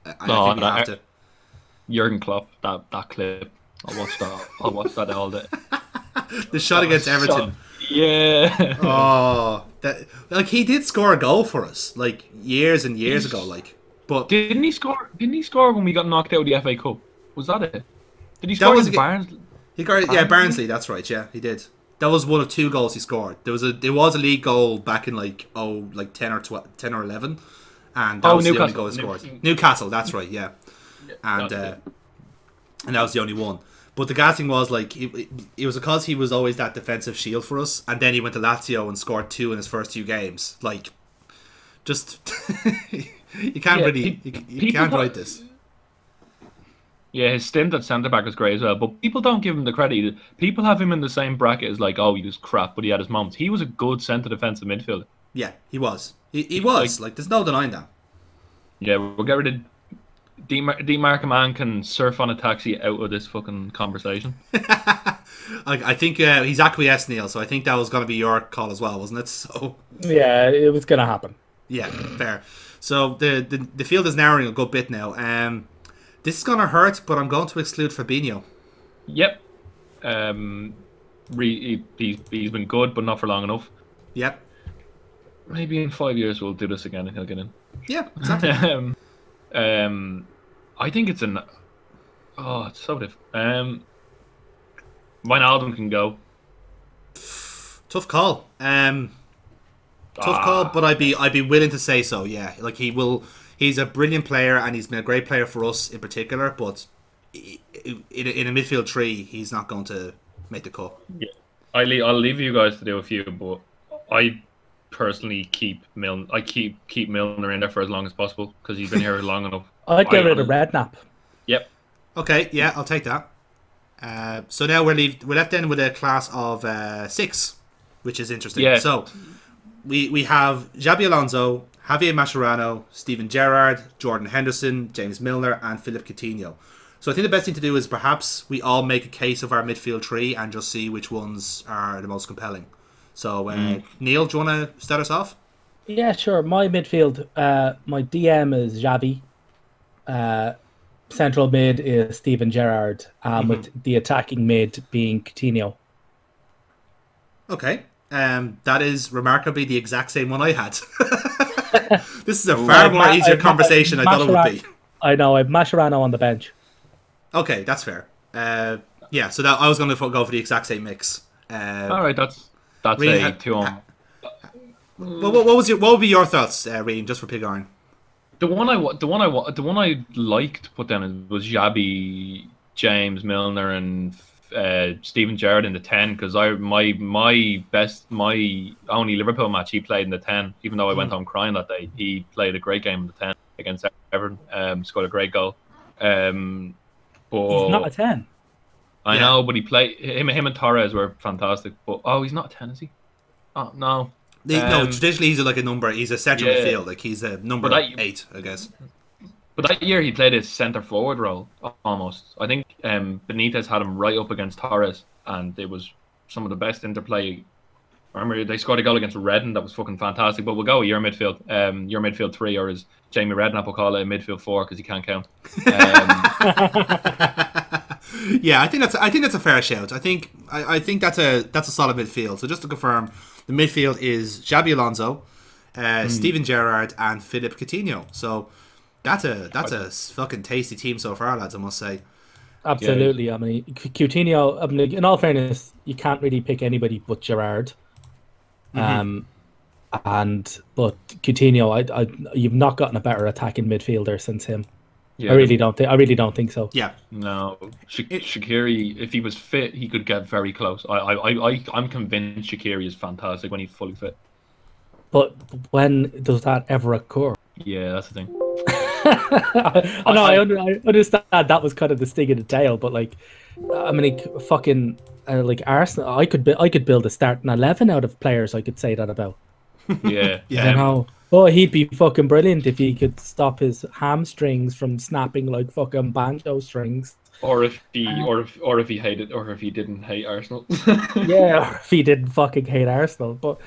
I, I No, think you have to. Jurgen Klopp. That that clip. I watched that. I'll watch that all day. The shot against Everton. Yeah. Oh, that like he did score a goal for us like years and years ago. Like, but Didn't he score? Didn't he score when we got knocked out of the FA Cup? Was that it? Did he That score was against aga- Barnes? He got yeah Barnsley. That's right. Yeah, he did. That was one of two goals he scored. There was a there was a league goal back in like oh like ten or 12, 10 or eleven, and that Oh, was the only Newcastle. goal he New- scored. Newcastle. That's right. Yeah, and uh, and that was the only one. But the gas thing was like it, it, it was because he was always that defensive shield for us, and then he went to Lazio and scored two in his first two games. Like, just you can't Yeah, really you, you can't write this. Yeah, his stint at centre back was great as well, but people don't give him the credit. People have him in the same bracket as like, oh, he was crap, but he had his moments. He was a good centre defensive midfielder. Yeah, he was. He, he was like there's no denying that. Yeah, we'll get rid of D. Mar- D. Markham man can surf on a taxi out of this fucking conversation. I, I think uh, he's acquiesced, Neil. So I think that was going to be your call as well, wasn't it? So Yeah, it was gonna happen. yeah, fair. So the, the the field is narrowing a good bit now. Um, this is going to hurt, but I'm going to exclude Fabinho. Yep. Um, re- he, he's, been good, but not for long enough. Yep. Maybe in five years we'll do this again and he'll get in. Yeah, exactly. um, um, I think it's an. Oh, it's so diff. Um, Wijnaldum can go. Tough call. Um, tough Ah. call, but I'd be I'd be willing to say so. Yeah, like he will. He's a brilliant player, and he's been a great player for us in particular. But i- i- in a, midfield tree, he's not going to make the cut. I le- I'll leave you guys to do a few, but I personally keep Milner. I keep keep Milner in there for as long as possible because he's been here long enough. I'd get I- rid of Redknapp. Yep. Okay, yeah, I'll take that. Uh, so now we're leave, we're left in with a class of uh, six, which is interesting. Yeah. So we we have Xabi Alonso, Javier Mascherano, Steven Gerrard, Jordan Henderson, James Milner, and Philippe Coutinho. So I think the best thing to do is perhaps we all make a case of our midfield tree and just see which ones are the most compelling. So uh, Neil, do you want to start us off? Yeah, sure. My midfield, uh, my DM is Xavi. Uh, central mid is Steven Gerrard, um, with the attacking mid being Coutinho. Okay. Um, that is remarkably the exact same one I had. this is a far more Ma- easier Ma- conversation I thought it would be. I know. I've Mascherano on the bench. Okay, that's fair. Uh, yeah, so that I was going to go for the exact same mix. Uh, All right, that's that's Really, a two on. what, what, what was your what would be your thoughts, uh, Rian, just for Pig Iron? The one I wa- the one I wa- the one I liked to put down was Xabi, James Milner, and uh, Steven Gerrard in the ten because I my my best my only Liverpool match he played in the ten. Even though I went home crying that day, he played a great game in the ten against Everton. Um, scored a great goal. Um, but He's not a ten. I Yeah. know, but he played him. Him and Torres were fantastic. But oh, he's not a ten, is he? Oh no. The- no, Um, traditionally he's like a number. He's a central Yeah. midfield. Like he's a number But I- eight, I guess. But that year he played his centre forward role almost. I think um, Benitez had him right up against Torres, and it was some of the best interplay. I remember they scored a goal against Redden that was fucking fantastic. But we'll go your midfield, um, your midfield three, or as Jamie Redknapp will call it, a midfield four because he can't count. Um, yeah, I think that's I think that's a fair shout. I think I, I think that's a that's a solid midfield. So just to confirm, the midfield is Xabi Alonso, uh, Hmm. Steven Gerrard, and Philippe Coutinho. So that's a that's a fucking tasty team so far, lads. I must say. Absolutely. I mean, C- Coutinho. I mean, in all fairness, you can't really pick anybody but Gerrard. Um, and but Coutinho, I, I, you've not gotten a better attacking midfielder since him. yeah, I really don't think. I really don't think so. Yeah, No, Sha- Shaqiri, if he was fit, he could get very close. I, I, I, I- I'm convinced Shaqiri is fantastic when he's fully fit. But when does that ever occur? Yeah, that's the thing. I know. I, I understand that was kind of the sting in the tail, but like, I mean, like, fucking, uh, like Arsenal. I could, bu- I could build a starting eleven out of players. I could say that about. Yeah, Yeah. You know, oh, he'd be fucking brilliant if he could stop his hamstrings from snapping like fucking banjo strings. Or if he, or if, or if he hated, or if he didn't hate Arsenal. Yeah, or if he didn't fucking hate Arsenal, but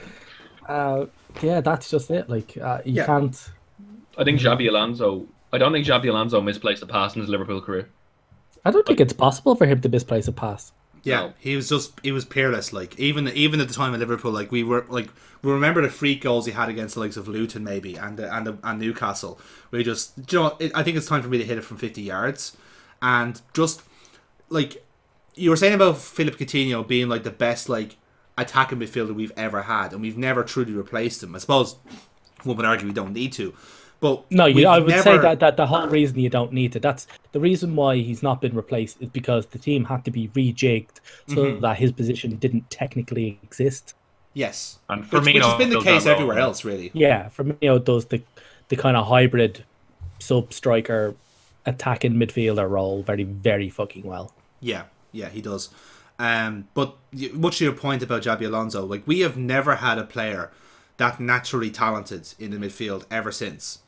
uh, yeah, that's just it. Like, uh, you Yeah. can't. I think Xabi Alonso. I don't think Xabi Alonso misplaced a pass in his Liverpool career. I don't think it's possible for him to misplace a pass. yeah. No. He was just he was peerless. Like even even at the time of Liverpool, like we were like we remember the freak goals he had against the likes of Luton maybe and the, and the, and Newcastle. We just do you know it, I think it's time for me to hit it from fifty yards, and just like you were saying about Philippe Coutinho being like the best like attacking midfielder we've ever had, and we've never truly replaced him. I suppose one would argue we don't need to, but No, you, I would say that, that the whole reason you don't need it. That's the reason why he's not been replaced is because the team had to be rejigged so Mm-hmm. that his position didn't technically exist. yes, And which, which has been the case that role, everywhere else, really. Yeah, Firmino does the the kind of hybrid sub striker attacking midfielder role very very fucking well. Yeah, yeah, he does. Um, but y- much to your point about Jabi Alonso, like we have never had a player that naturally talented in the midfield ever since.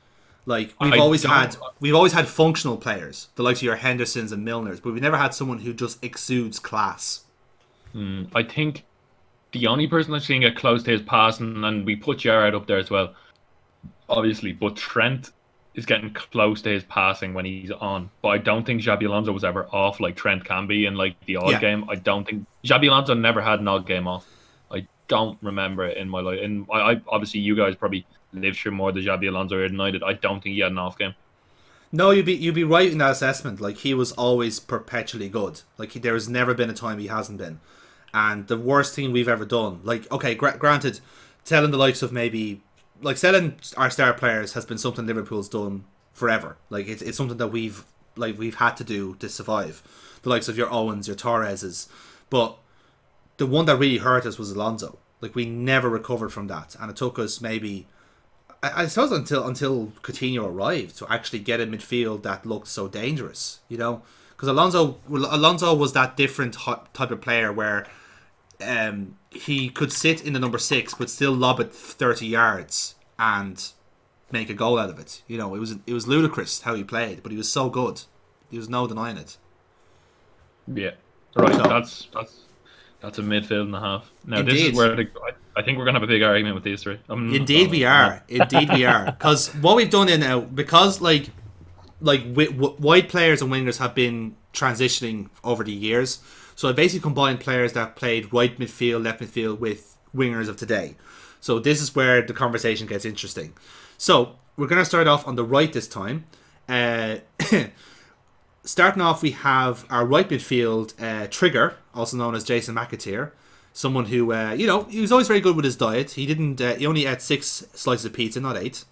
Like we've I always don't- had, we've always had functional players, the likes of your Hendersons and Milners, but we've never had someone who just exudes class. Hmm, I think the only person I've seen get close to his passing, and we put Jared up there as well, obviously, but Trent is getting close to his passing when he's on. But I don't think Xabi Alonso was ever off like Trent can be in like the odd Yeah. game. I don't think Xabi Alonso never had an odd game off. I don't remember it in my life. And I, I obviously you guys probably lived through more the Javi Alonso than I. Don't think he had an off game. No, you'd be you'd be right in that assessment. Like he was always perpetually good. Like he, there has never been a time he hasn't been. And the worst thing we've ever done, like okay, gra- granted, telling the likes of maybe like selling our star players has been something Liverpool's done forever. Like it's it's something that we've like we've had to do to survive. The likes of your Owens, your Torreses, but the one that really hurt us was Alonso. Like we never recovered from that, and it took us maybe I, I suppose until until Coutinho arrived to actually get a midfield that looked so dangerous, you know, because Alonso Alonso was that different type of player where um, he could sit in the number six but still lob it thirty yards and make a goal out of it. You know, it was it was ludicrous how he played, but he was so good. There was no denying it. Yeah. Right. So- That's that's that's a midfield and a half. Now this is where the, I, I think we're gonna have a big argument with these three. I'm- Indeed, I'm- we are. Indeed, we are. Because what we've done in now, because like, like wi- w- wide players and wingers have been transitioning over the years. So I basically combined players that played right midfield, left midfield with wingers of today. So this is where the conversation gets interesting. So we're gonna start off on the right this time. Uh, starting off, we have our right midfield uh, trigger, also known as Jason McAteer, someone who uh, you know he was always very good with his diet. He didn't. Uh, he only ate six slices of pizza, not eight.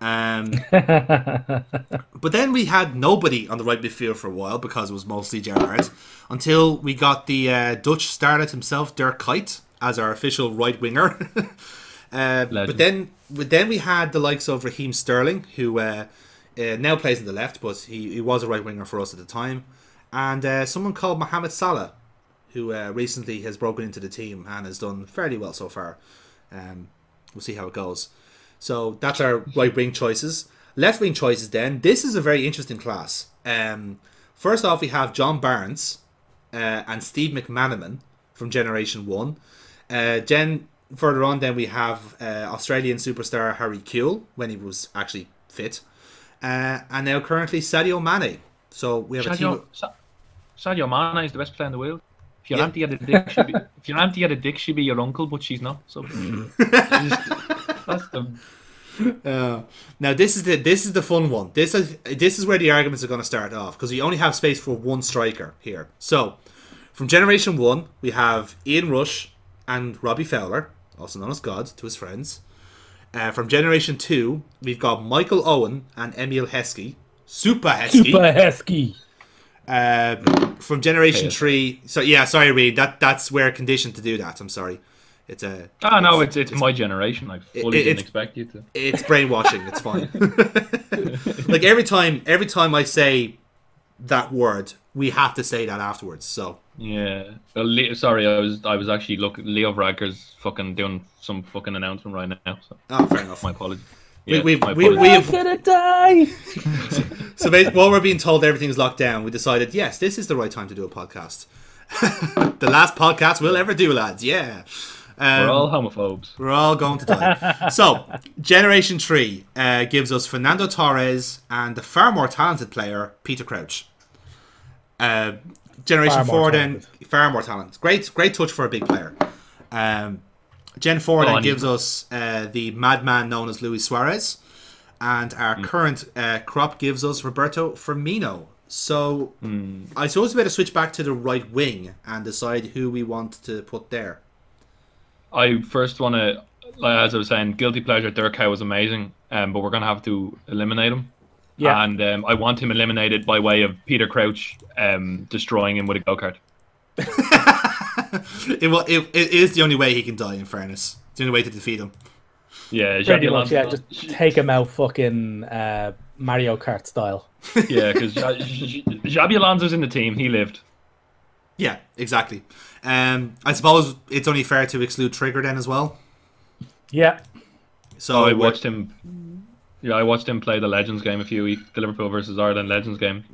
Um, but then we had nobody on the right midfield for a while because it was mostly Gerrard, until we got the uh, Dutch starlet himself, Dirk Kuyt, as our official right winger. uh, but then, but then we had the likes of Raheem Sterling, who uh, uh, now plays in the left, but he, he was a right winger for us at the time, and uh, someone called Mohamed Salah, who uh, recently has broken into the team and has done fairly well so far. Um, we'll see how it goes. So that's our right wing choices. Left wing choices. Then this is a very interesting class. Um, first off, we have John Barnes uh, and Steve McManaman from Generation One. Uh, Gen further on, then we have uh, Australian superstar Harry Kewell when he was actually fit, uh, and now currently Sadio Mane. So we have a team. Sadio Mane is the best player in the world. If your Yeah. auntie had a dick, she'd be, if your auntie had a dick, she'd be your uncle, but she's not. So that's the Uh, now this is the this is the fun one. This is this is where the arguments are going to start off because we only have space for one striker here. So, from Generation One, we have Ian Rush and Robbie Fowler, also known as God to his friends. Uh, from Generation Two, we've got Michael Owen and Emile Heskey, Super Heskey. Super Heskey. Uh, from Generation Okay. Three, so yeah, sorry, Reed, that that's where conditioned to do that. I'm sorry, it's a. Ah no, it's it's my generation. I fully it- didn't expect you to. It's brainwashing. It's fine. like every time, every time I say that word, we have to say that afterwards. So Yeah. Well, Le- sorry, I was I was actually looking. Leo Varadkar's fucking doing some fucking announcement right now. So oh, fair enough. my apologies. We- Yeah, we- my we- apologies. we- I'm have- gonna die. So ba- while we're being told everything's locked down, we decided yes, this is the right time to do a podcast. the last podcast we'll ever do, lads. Yeah. Um, We're all homophobes. We're all going to die. so, Generation 3 uh, gives us Fernando Torres and the far more talented player, Peter Crouch. Uh, Generation Far more 4 then, far more talent. Great great touch for a big player. Um, Gen 4 Oh, then and he's- gives us uh, the madman known as Luis Suarez. And our current uh, crop gives us Roberto Firmino, So I suppose we better switch back to the right wing and decide who we want to put there. I first want to, as I was saying, guilty pleasure. Dirk Kuyt was amazing, um, but we're gonna have to eliminate him. Yeah. And um, I want him eliminated by way of Peter Crouch um, destroying him with a go kart. It, wa- it, it is the only way he can die. In fairness, it's the only way to defeat him. Yeah, Pretty much, yeah. Just take him out, fucking uh, Mario Kart style. yeah, because Xabi Alonso's in the team. He lived. Yeah, exactly. Um, I suppose it's only fair to exclude Trigger then as well. Yeah. So I watched him. Yeah, I watched him play the Legends game a few weeks. The Liverpool versus Ireland Legends game.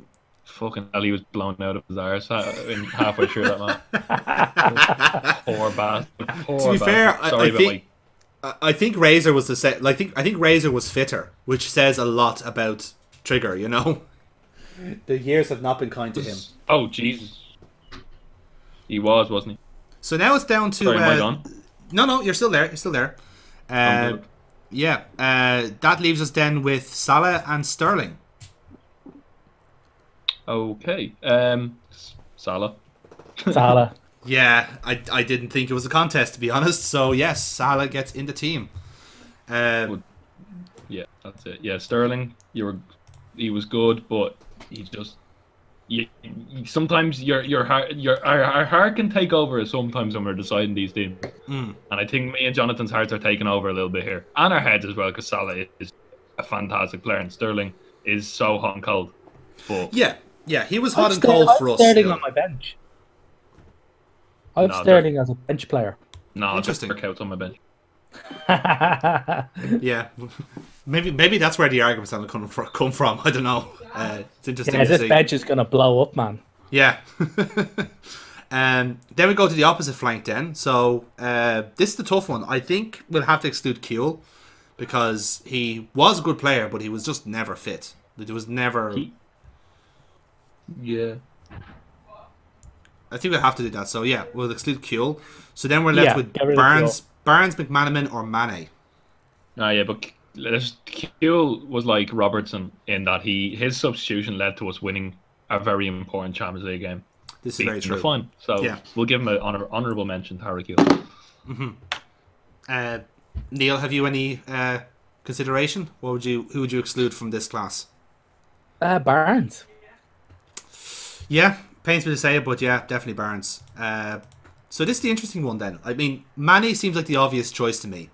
Fucking hell, he was blown out of his arse ha- in halfway through that man. Poor bastard. Poor To be fair, bastard. I- Sorry I about think- my- I- I think Razor was the set. Like, I think I think Razor was fitter, which says a lot about Trigger. You know, the years have not been kind to him. Oh Jesus. He was, wasn't he? So now it's down to. Sorry, am I uh, gone? No, no, you're still there. You're still there. Uh, yeah, uh, that leaves us then with Salah and Sterling. Okay. Um, S- Salah. Salah. Yeah, I, I didn't think it was a contest to be honest. So yes, Salah gets in the team. Uh, Would- Yeah, that's it. Yeah, Sterling, you were, he was good, but he's just. You, you- sometimes your your heart your our, our heart can take over sometimes when we're deciding these teams, Mm. and I think me and Jonathan's hearts are taking over a little bit here, and our heads as well, because Salah is a fantastic player, and Sterling is so hot and cold. But yeah, yeah, he was hot I've and Ster- cold I've for us. Sterling still. on my bench. I've No, Sterling as a bench player. no, Interesting. Interesting. Dirk Kuyt's on my bench. Yeah, maybe maybe that's where the argument's gonna come from. Come from. I don't know. Uh, it's interesting yeah, to this see. bench is gonna blow up, man. Yeah. um, then we go to the opposite flank then. So uh, this is the tough one. I think we'll have to exclude Kewell because he was a good player, but he was just never fit. There was never. He- Yeah. I think we'll have to do that. So yeah, we'll exclude Kewell. So then we're left Yeah, with get rid of Barnes, Barnes, McManaman, or Mane. Ah, yeah, but let's- Kewell was like Robertson in that he his substitution led to us winning a very important Champions League game. This is very in true. the final. So Yeah. we'll give him an honor, honorable mention to Harry Kewell. Uh, Neil, have you any uh, consideration? What would you? Who would you exclude from this class? Uh, Barnes. Yeah, pains me to say it, but yeah, definitely Barnes. Uh, so this is the interesting one then. I mean, Manny seems like the obvious choice to me,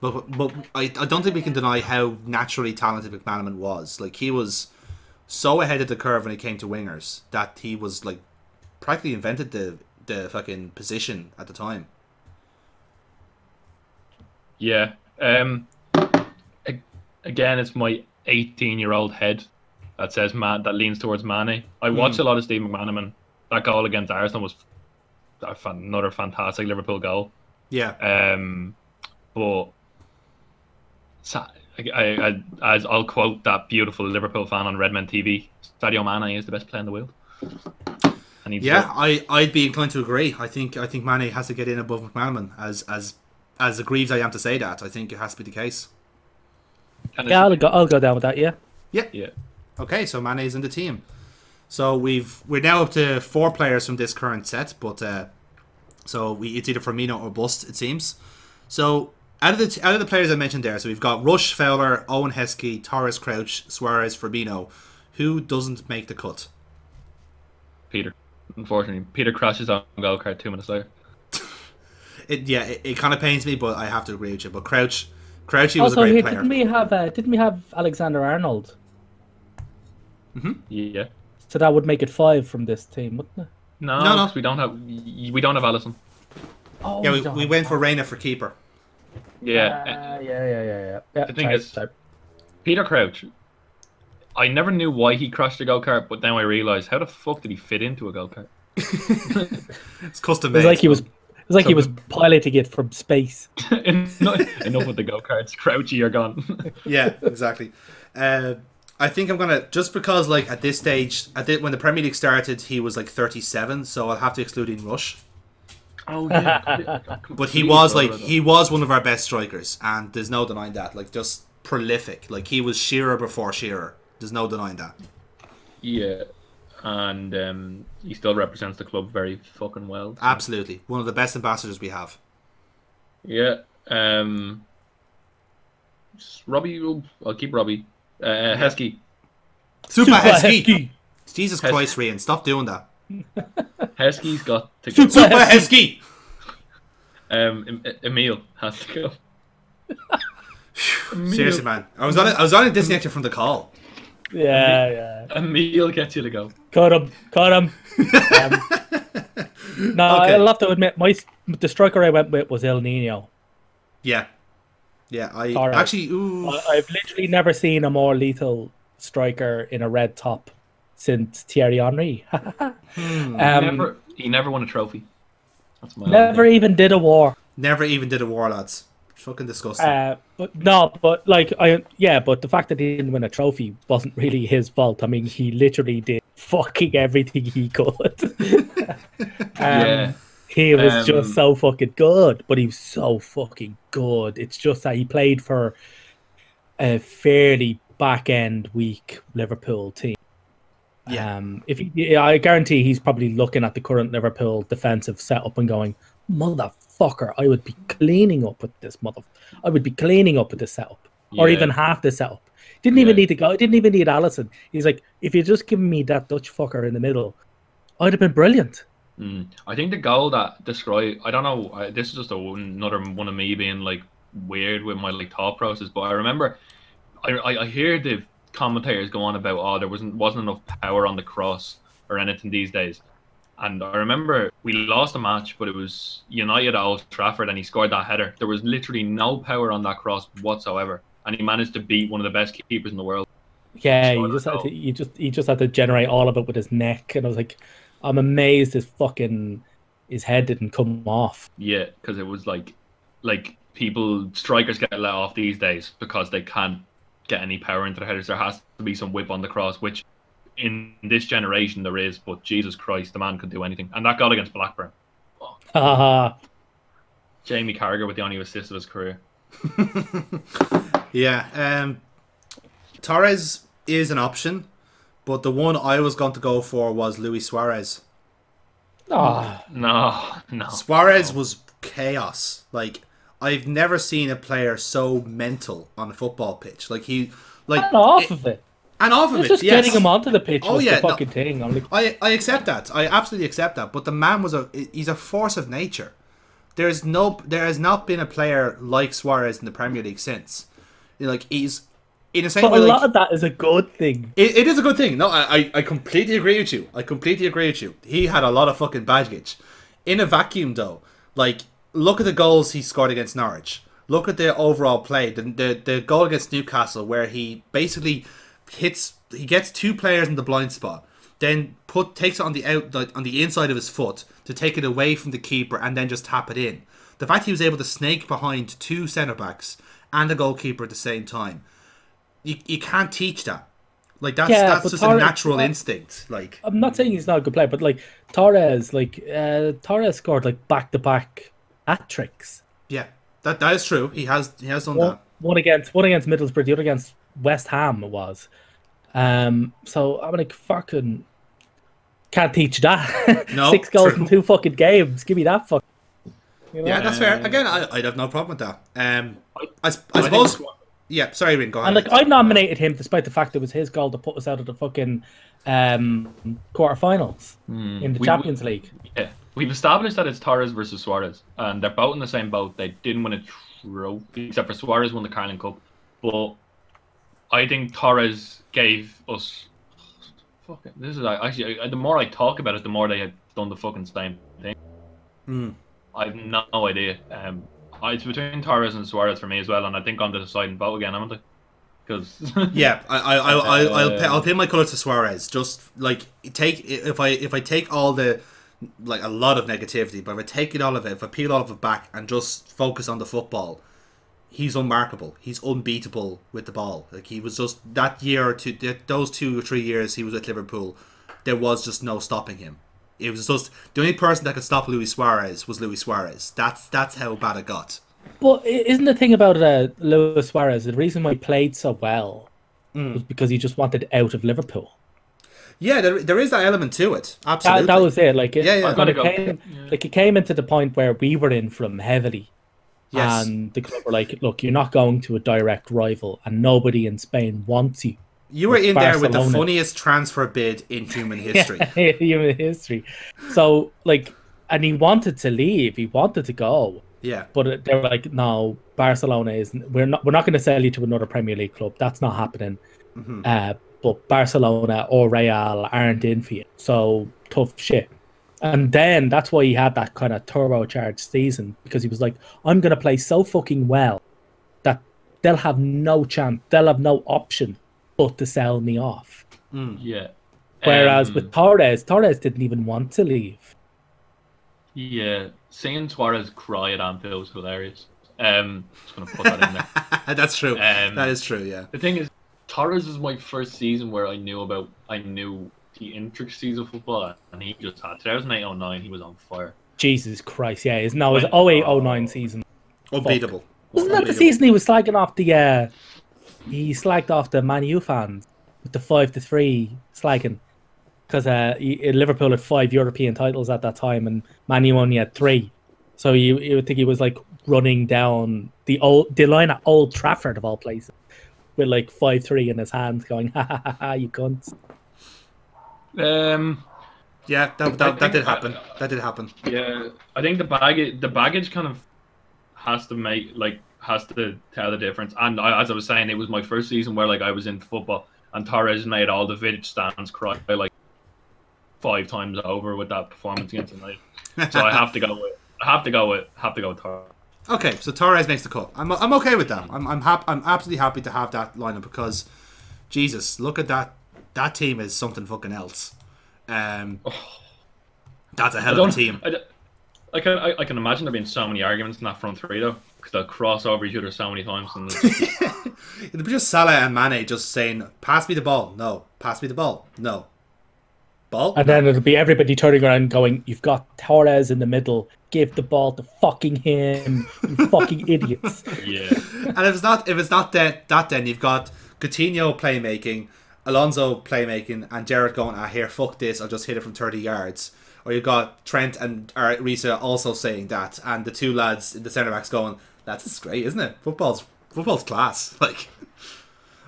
but but I, I don't think we can deny how naturally talented McManaman was. Like he was so ahead of the curve when it came to wingers that he was like practically invented the the fucking position at the time. Yeah. Um. Again, it's my 18-year-old head that says man that leans towards Manny. I watched a lot of Steve McManaman. That goal against Arsenal was another fantastic Liverpool goal. Yeah, Um, but I, I, I, as I'll quote that beautiful Liverpool fan on Redmen TV, Sadio Mane is the best player in the world. And he's yeah, I I'd be inclined to agree. I think I think Manny has to get in above McManaman. As as as aggrieved I am to say that, I think it has to be the case. Yeah, I'll go. I'll go down with that. Yeah. Yeah. yeah. Okay, so Mane's in the team. So we've we're now up to four players from this current set, but uh, so we it's either Firmino or bust it seems. So out of the out of the players I mentioned there, so we've got Rush, Fowler, Owen Heskey, Torres, Crouch, Suarez, Firmino. Who doesn't make the cut? Peter. Unfortunately, Peter crashes on goal card two minutes later. It yeah, it, it kind of pains me, but I have to agree with you. But Crouch, Crouchy was Also, a great here, player. didn't we have? Uh, didn't we have Alexander Arnold? Yeah. So that would make it five from this team, wouldn't it? No, No, no. 'cause we don't have we don't have Alisson. Oh, yeah, we, don't we went for Reina for keeper. Yeah. Uh, yeah, yeah, yeah, yeah. yeah The thing sorry, is- sorry. Peter Crouch. I never knew why he crashed a go kart, but then I realized how the fuck did he fit into a go kart? It's custom it was made. like he was. It was like he was piloting it from space. enough, enough with the go karts. Crouchy, you're gone. yeah, exactly. Uh, I think I'm gonna just because like at this stage, at the, when the Premier League started, he was like 37, so I'll have to exclude in Rush. oh yeah. But he was like he was one of our best strikers, and there's no denying that. Like just prolific. Like he was Shearer before Shearer. There's no denying that. Yeah. and um, he still represents the club very fucking well. Absolutely, one of the best ambassadors we have. Yeah. Um, Robbie, I'll keep Robbie. Uh, Heskey. Super, Super Heskey. Heskey. Jesus Hes- Christ, Rian, stop doing that. Heskey's got to go. Super- Super Heskey. Um, Emile has to go. Emile, Seriously, man, I was on it. I was on a disconnected from the call. Yeah, yeah. Emile gets you to go. Cut him. Cut him. Um, no, Okay. I'll have to admit, my the striker I went with was El Nino. Yeah, yeah. I All right. actually, ooh, I- I've literally never seen a more lethal striker in a red top since Thierry Henry. um, never, he never won a trophy. That's my never even did a war. never even did a war, lads. Fucking disgusting. Uh, but no, but like I yeah, but the fact that he didn't win a trophy wasn't really his fault. I mean, he literally did fucking everything he could. um, Yeah. He was Um, just so fucking good, but he was so fucking good. It's just that he played for a fairly back end weak Liverpool team. Yeah. Um, if he, I guarantee he's probably looking at the current Liverpool defensive setup and going, "Motherfucker, I would be cleaning up with this mother. I would be cleaning up with this setup, or even half the setup. Didn't even need to go. Didn't even need Alisson. He's like, if you just give me that Dutch fucker in the middle, I'd have been brilliant. Mm. I think the goal that describe I don't know. I, this is just a, another one of me being like weird with my like thought process. But I remember, I, I, I hear the commentators go on about oh there wasn't wasn't enough power on the cross or anything these days. And I remember we lost a match, but it was United at Old Trafford, and he scored that header. There was literally no power on that cross whatsoever, and he managed to beat one of the best keepers in the world. Yeah, of just had to, you just he just had to generate all of it with his neck, and I was like, I'm amazed his fucking his head didn't come off. Yeah, because it was like, like people strikers get let off these days because they can't get any power into their headers. There has to be some whip on the cross, which in this generation there is. But Jesus Christ, the man could do anything, and that goal against Blackburn, Haha. Jamie Carragher with the only assist of his career. Yeah, um, Torres is an option, but the one I was going to go for was Luis Suarez. Ah, No, no. Suarez was chaos. Like I've never seen a player so mental on a football pitch. Like he, like and off of it. and off of It's it. just yes. getting him onto the pitch Oh, was yeah, the no. fucking thing. I'm like, I, I accept that. I absolutely accept that. But the man was a he's a force of nature. There's no there has not been a player like Suarez in the Premier League since. Like he's in the same but a Like, lot of that is a good thing. it, it is a good thing. No, I, I completely agree with you. I completely agree with you. He had a lot of fucking baggage. In a vacuum, though, like look at the goals he scored against Norwich. Look at the overall play. The, the the goal against Newcastle, where he basically hits, he gets two players in the blind spot, then put takes it on the out like, on the inside of his foot to take it away from the keeper, and then just tap it in. The fact he was able to snake behind two centre backs and a goalkeeper at the same time, you, you can't teach that. Like that's Yeah, that's just Torres- a natural Tor- instinct. Like I'm not saying he's not a good player, but like Torres, like uh, Torres scored like back to back hat tricks. yeah, that that is true. He has he has done One, that. one against one against Middlesbrough, the other against West Ham it was. Um, so I'm like fucking can't teach that. No, Six goals true. in two fucking games. Give me that fuck. You know? Yeah, that's fair. Again, I, I'd have no problem with that. Um, I, s- I I suppose. think- Yeah, sorry, Rian, go ahead. And like I nominated him despite the fact it was his goal to put us out of the fucking um quarterfinals in the We- Champions League. Yeah, we've established that it's Torres versus Suarez, and they're both in the same boat. They didn't win a trophy, except for Suarez won the Carling Cup. But I think Torres gave us. Fuck it, this is actually the more I talk about it, the more they had done the fucking same thing. Hmm. I have no idea. Um, I- it's between Torres and Suarez for me as well, and I think I'm the deciding vote again, haven't I? Because Yeah, I, I, I, I I'll, pay, I'll pay my colours to Suarez. Just like take if I if I take all the like a lot of negativity, but if I take it all of it, if I peel all of it back and just focus on the football, he's unmarkable. He's unbeatable with the ball. Like he was just that year or two, those two or three years he was at Liverpool, there was just no stopping him. It was just the only person that could stop Luis Suarez was Luis Suarez. That's that's how bad it got. But isn't the thing about uh, Luis Suarez the reason why he played so well Hmm. was because he just wanted out of Liverpool. Yeah, there, there is that element to it. Absolutely. That, that was it. Like it, Yeah, yeah. when it Gotta go. came, like it came into the point where we were in from heavily, Yes. and the club were like, "Look, you're not going to a direct rival, and nobody in Spain wants you." You were in there with the funniest transfer bid in human history. yeah, human history. So like, and he wanted to leave. He wanted to go, yeah. but they were like, "No, Barcelona isn't. We're not. We're not going to sell you to another Premier League club. That's not happening." Mm-hmm. Uh, but Barcelona or Real aren't in for you. So tough shit. And then that's why he had that kind of turbocharged season because he was like, I'm going to play so fucking well that they'll have no chance, they'll have no option but to sell me off. Yeah. Whereas Um, with Torres, Torres didn't even want to leave. yeah, seeing Suarez cry at Anfield was hilarious. Um, just gonna put that in there. That's true. Um, that is true, yeah. The thing is, Torres was my first season where I knew about, I knew the intricacies of football, and he just had 2008 09. He was on fire. Jesus Christ, yeah. It's, no, it was When- 08 09 season. Unbeatable. Wasn't that the season he was slagging off the, uh, he slagged off the Man U fans with the 5 to 3 slagging? Because uh, he- Liverpool had five European titles at that time, and Man U only had three. So you, you would think he was like running down the old the line at Old Trafford of all places, with like five three in his hands, going ha ha ha ha you cunts. Um, Yeah, that, that, that did I- happen. That did happen. yeah, I think the baggage, the baggage kind of has to make like has to tell the difference. And I, as I was saying, it was my first season where like I was in football, and Torres made all the Vidic stands cry like five times over with that performance against United. So I have to go with, I have to go with, have to go with Torres. Okay, so Torres makes the cut. I'm, I'm okay with that. I'm I'm hap- I'm absolutely happy to have that lineup because, Jesus, look at that. That team is something fucking else. Um, that's a hell of a team. I, I can I, I can imagine there being so many arguments in that front three though, because they'll cross over each other so many times. And it's- It'd be just Salah and Mane just saying, "Pass me the ball." No, pass me the ball. No, ball. And then it'll be everybody turning around going, You've got Torres in the middle, give the ball to fucking him, you fucking idiots. yeah, And if it's not if it's not that that then you've got Coutinho playmaking, Alonso playmaking, and Gerrard going, ah here, fuck this, I'll just hit it from thirty yards. Or you've got Trent and or Riise also saying that, and the two lads in the centre backs going, That's just great, isn't it? Football's football's class. Like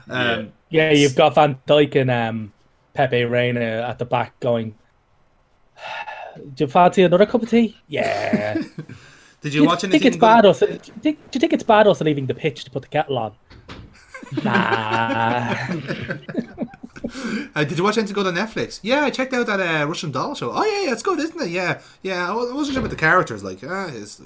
um Yeah, you've got Van Dijk and um, Pepe Reina at the back going, Do you fancy another cup of tea? Yeah. did Do you you watch think it's bad us? Do you think, do you think it's bad us leaving the pitch to put the kettle on? Nah. Uh, did you watch anything good on Netflix? Yeah, I checked out that uh, Russian doll show. Oh yeah, yeah, it's good, isn't it? Yeah, yeah. I wasn't sure about the characters. Like, ah, it's,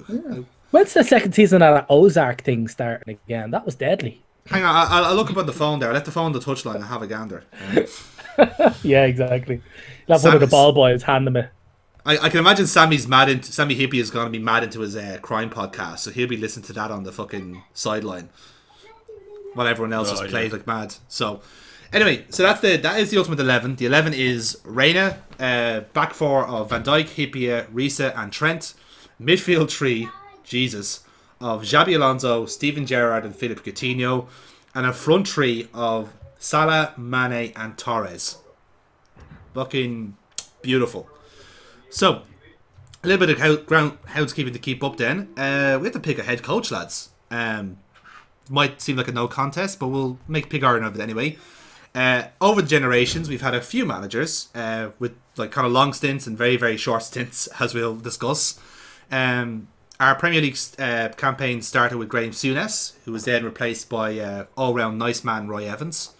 When's the second season of that Ozark thing starting again? That was deadly. hang on, I, I'll, I'll look up on the phone there. I let the phone on the touchline and have a gander. Yeah, exactly. Have one of the ball boys hand them it. I, I can imagine Sami's mad into Sami Hyypia is going to be mad into his uh, crime podcast, so he'll be listening to that on the fucking sideline while everyone else Oh, just yeah. plays like mad. So, anyway, so that's the that is the ultimate eleven. The eleven is Reina, uh, back four of Van Dijk, Hyypia, Riise, and Trent. Midfield three, Jesus, of Xabi Alonso, Steven Gerrard, and Philippe Coutinho, and a front three of Salah, Mane, and Torres. Fucking beautiful. So, a little bit of how, ground housekeeping to keep up. Then uh, we have to pick a head coach, lads. Um, might seem like a no contest, but we'll make pig iron of it anyway. Uh, over the generations, we've had a few managers uh, with like kind of long stints and very very short stints, as we'll discuss. Um, our Premier League uh, campaign started with Graham Souness, who was then replaced by uh, all-round nice man Roy Evans.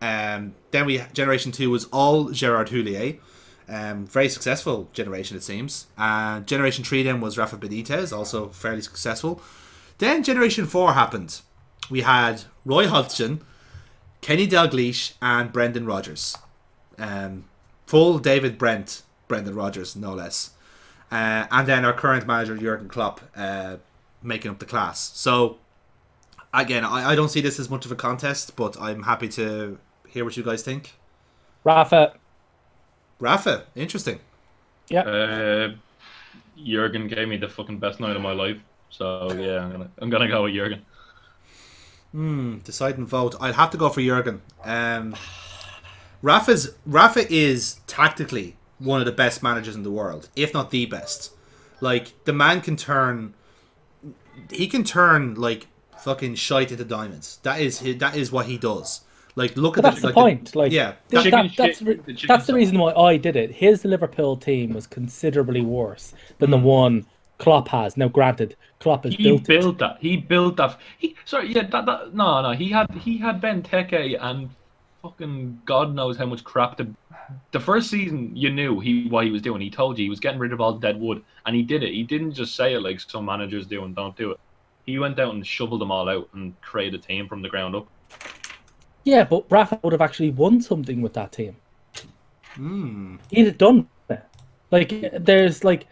Um, then we generation two was all Gerard Houllier, um, very successful generation it seems. And generation three then was Rafa Benitez, also fairly successful. Then generation four happened. We had Roy Hodgson, Kenny Dalglish, and Brendan Rodgers. Um, full David Brent, Brendan Rodgers, no less. Uh, and then our current manager Jurgen Klopp uh, making up the class. So again, I, I don't see this as much of a contest, but I'm happy to hear what you guys think. Rafa, Rafa, interesting. yeah. uh, Jurgen gave me the fucking best night of my life. So yeah, I'm gonna I'm gonna go with Jurgen. Hmm, Decide and vote. I'd have to go for Jurgen. Um, Rafa's Rafa is tactically one of the best managers in the world, if not the best. Like the man can turn, he can turn like fucking shite into diamonds. That is his, that is what he does. Like look But at that's the like point. Like, yeah, th- Chicken that- that's re- the that's the reason why I did it. His Liverpool team was considerably worse than the one Klopp has. Now, granted, Klopp has He built, built, it. that. He built that. He sorry, yeah, that, that no, no. He had he had Benteke and fucking God knows how much crap. The the first season, you knew he what he was doing. He told you he was getting rid of all the dead wood, and he did it. He didn't just say it like some managers do and don't do it. He went out and shoveled them all out and created a team from the ground up. Yeah, but Rafa would have actually won something with that team. Hmm. He'd have done it. Like, there's like,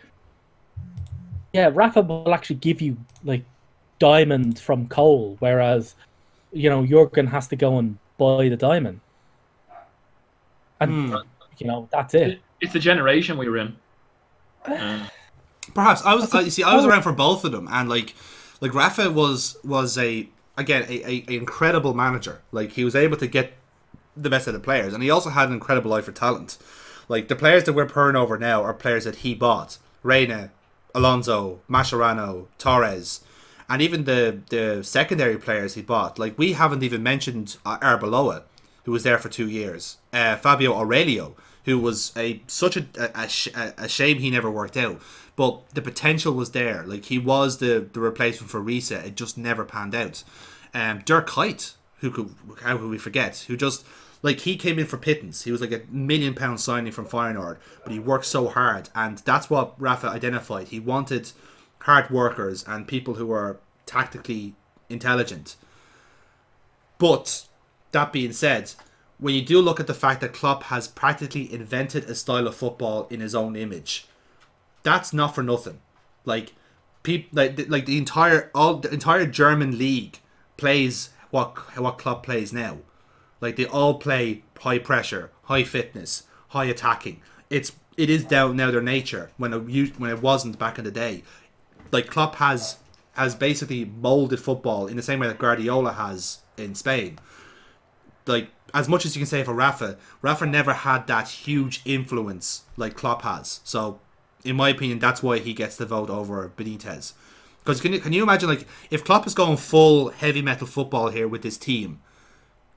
yeah, Rafa will actually give you like diamond from coal, whereas, you know, Jurgen has to go and buy the diamond. And, you know, that's it. It's the generation we were in. Uh, Perhaps I was. I, you see, I was around for both of them, and like, like Rafa was was a again a, a, a incredible manager. Like he was able to get the best of the players, and he also had an incredible eye for talent. Like the players that we're purring over now are players that he bought: Reina, Alonso, Mascherano, Torres, and even the the secondary players he bought. Like we haven't even mentioned uh, Arbeloa, who was there for two years. Uh, Fabio Aurelio, who was a such a a, a, sh- a a shame he never worked out. But the potential was there. Like he was the the replacement for Riise. It just never panned out. Um, Dirk Kuyt, who could how could we forget? Who just like he came in for pittance. He was like a million pound signing from Feyenoord, but he worked so hard, and that's what Rafa identified. He wanted hard workers and people who are tactically intelligent. But that being said, when you do look at the fact that Klopp has practically invented a style of football in his own image, that's not for nothing. Like like the- like the entire all the entire German league plays what what Klopp plays now. Like they all play high pressure, high fitness, high attacking. It's it is down now their nature when it when it wasn't back in the day. Like Klopp has has basically molded football in the same way that Guardiola has in Spain. Like as much as you can say for Rafa, Rafa never had that huge influence like Klopp has. So, in my opinion, that's why he gets the vote over Benitez. Because can you, can you imagine like if Klopp is going full heavy metal football here with this team?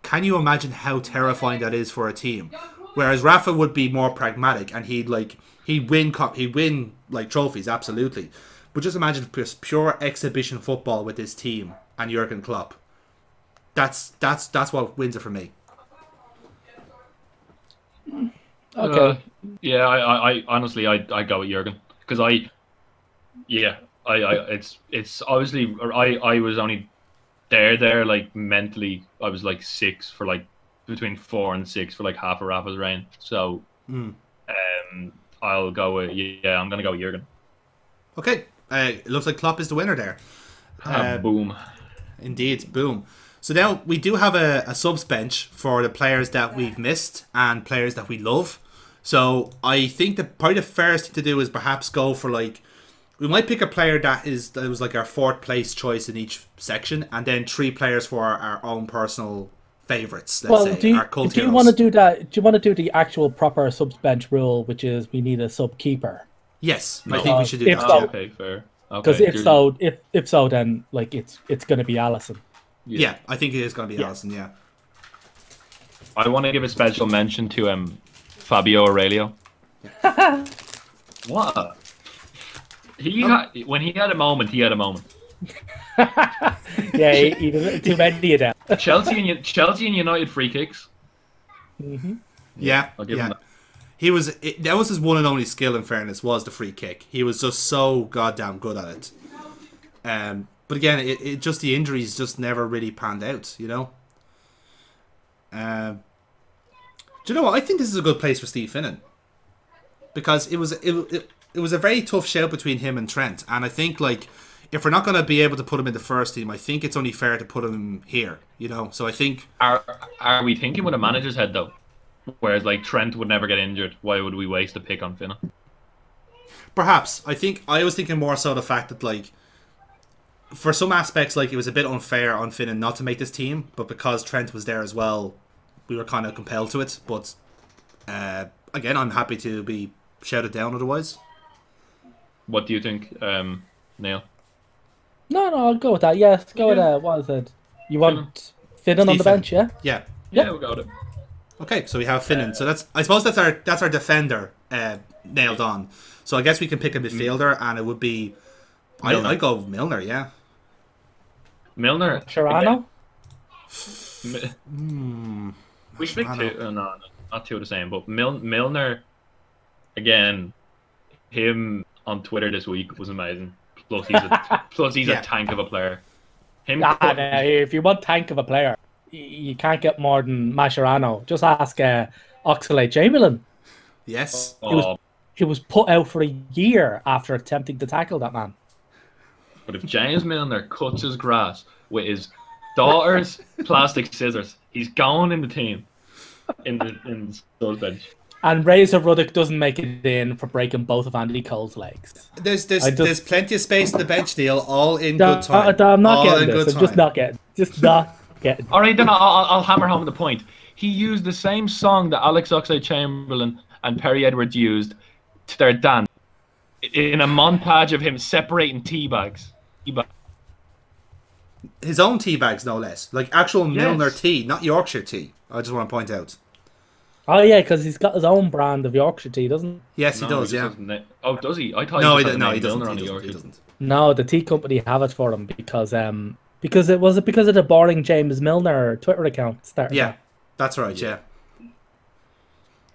Can you imagine how terrifying that is for a team? Whereas Rafa would be more pragmatic and he'd like he'd win co- he'd win like trophies absolutely. But just imagine just pure exhibition football with this team and Jurgen Klopp. That's that's that's what wins it for me. Okay. Uh, yeah, I, I, I honestly, I, I go with Jurgen because I, yeah, I, I, it's, it's obviously, I, I was only there, there, like mentally, I was like six for like between four and six for like half a Rafa's reign. So, Hmm. um, I'll go with, yeah, I'm gonna go with Jurgen. Okay, uh, it looks like Klopp is the winner there. Ah, Uh, boom. Indeed, boom. So now we do have a, a subs bench for the players that we've missed and players that we love. So I think that probably the fairest thing to do is perhaps go for like we might pick a player that is that was like our fourth place choice in each section, and then three players for our, our own personal favorites. Let's well, say do you, our do you want to do that? Do you want to do the actual proper subs bench rule, which is we need a sub keeper? Yes, I think we should do If that. so- okay, fair. Okay, Because if you're- so, if if so, then like it's it's going to be Alisson. Yeah, I think it is going to be Yeah. Alisson. Yeah. I want to give a special mention to um, Fabio Aurelio. what? He had, when he had a moment, he had a moment. Yeah, he, he doesn't- too many of them. Chelsea and Chelsea and United free kicks. Yeah, I'll give yeah. him that. He was it, that was his one and only skill. In fairness, was the free kick. He was just so goddamn good at it. Um, but again, it, it just the injuries just never really panned out. You know. Um, do you know what? I think this is a good place for Steve Finnan because it was it, it, it was a very tough shout between him and Trent, and I think like if we're not going to be able to put him in the first team, I think it's only fair to put him here. You know, so I think Are are we thinking with a manager's head though? Whereas like Trent would never get injured. Why would we waste a pick on Finnan? Perhaps. I think I was thinking more so the fact that like for some aspects like it was a bit unfair on Finnan not to make this team, but because Trent was there as well, we were kind of compelled to it. But uh, again, I'm happy to be shouted down otherwise. What do you think, um, Neil? No, no, I'll go with that. Yes, go with Yeah. uh, what is it? You want Finnan on the Finnan. bench, yeah? Yeah. Yeah, we'll go with it. Okay, so we have Finnan. So that's I suppose that's our that's our defender uh, nailed on. So I guess we can pick a midfielder, and it would be I Milner. I go Milner. Yeah. Milner. Sharano? Mi- Hmm. We should pick Mascherano. two. Uh, no, not two of the same. But Mil- Milner, again, him on Twitter this week was amazing. Plus, he's a plus he's Yeah. a tank of a player. Him. Ah, put- no, if you want tank of a player, y- you can't get more than Mascherano. Just ask uh, Oxlade Chamberlain. Yes. oh, He was put out for a year after attempting to tackle that man. But if James Milner cuts his grass with his daughter's plastic scissors, he's gone in the team. In the in those bench. And Razor Ruddock doesn't make it in for breaking both of Andy Cole's legs. There's there's, just- there's plenty of space in the bench, Neil. All in Da- good time. uh, I'm not all getting this. I'm just not getting. Just not getting. All right, then I'll, I'll I'll hammer home the point. He used the same song that Alex Oxlade-Chamberlain and Perrie Edwards used to their dance in a montage of him separating tea bags. Tea bag- His own tea bags, no less. Like actual Yes. Milner tea, not Yorkshire tea. I just want to point out. Oh yeah, because he's got his own brand of Yorkshire tea, doesn't? he? Yes, he No, does. just Yeah. has na- Oh, does he? I thought No, he, he, just do- no, he doesn't. Milner He doesn't. He doesn't. No, the tea company have it for him because um because it was it because of the boring James Milner Twitter account started. Yeah, that? that's right. Yeah.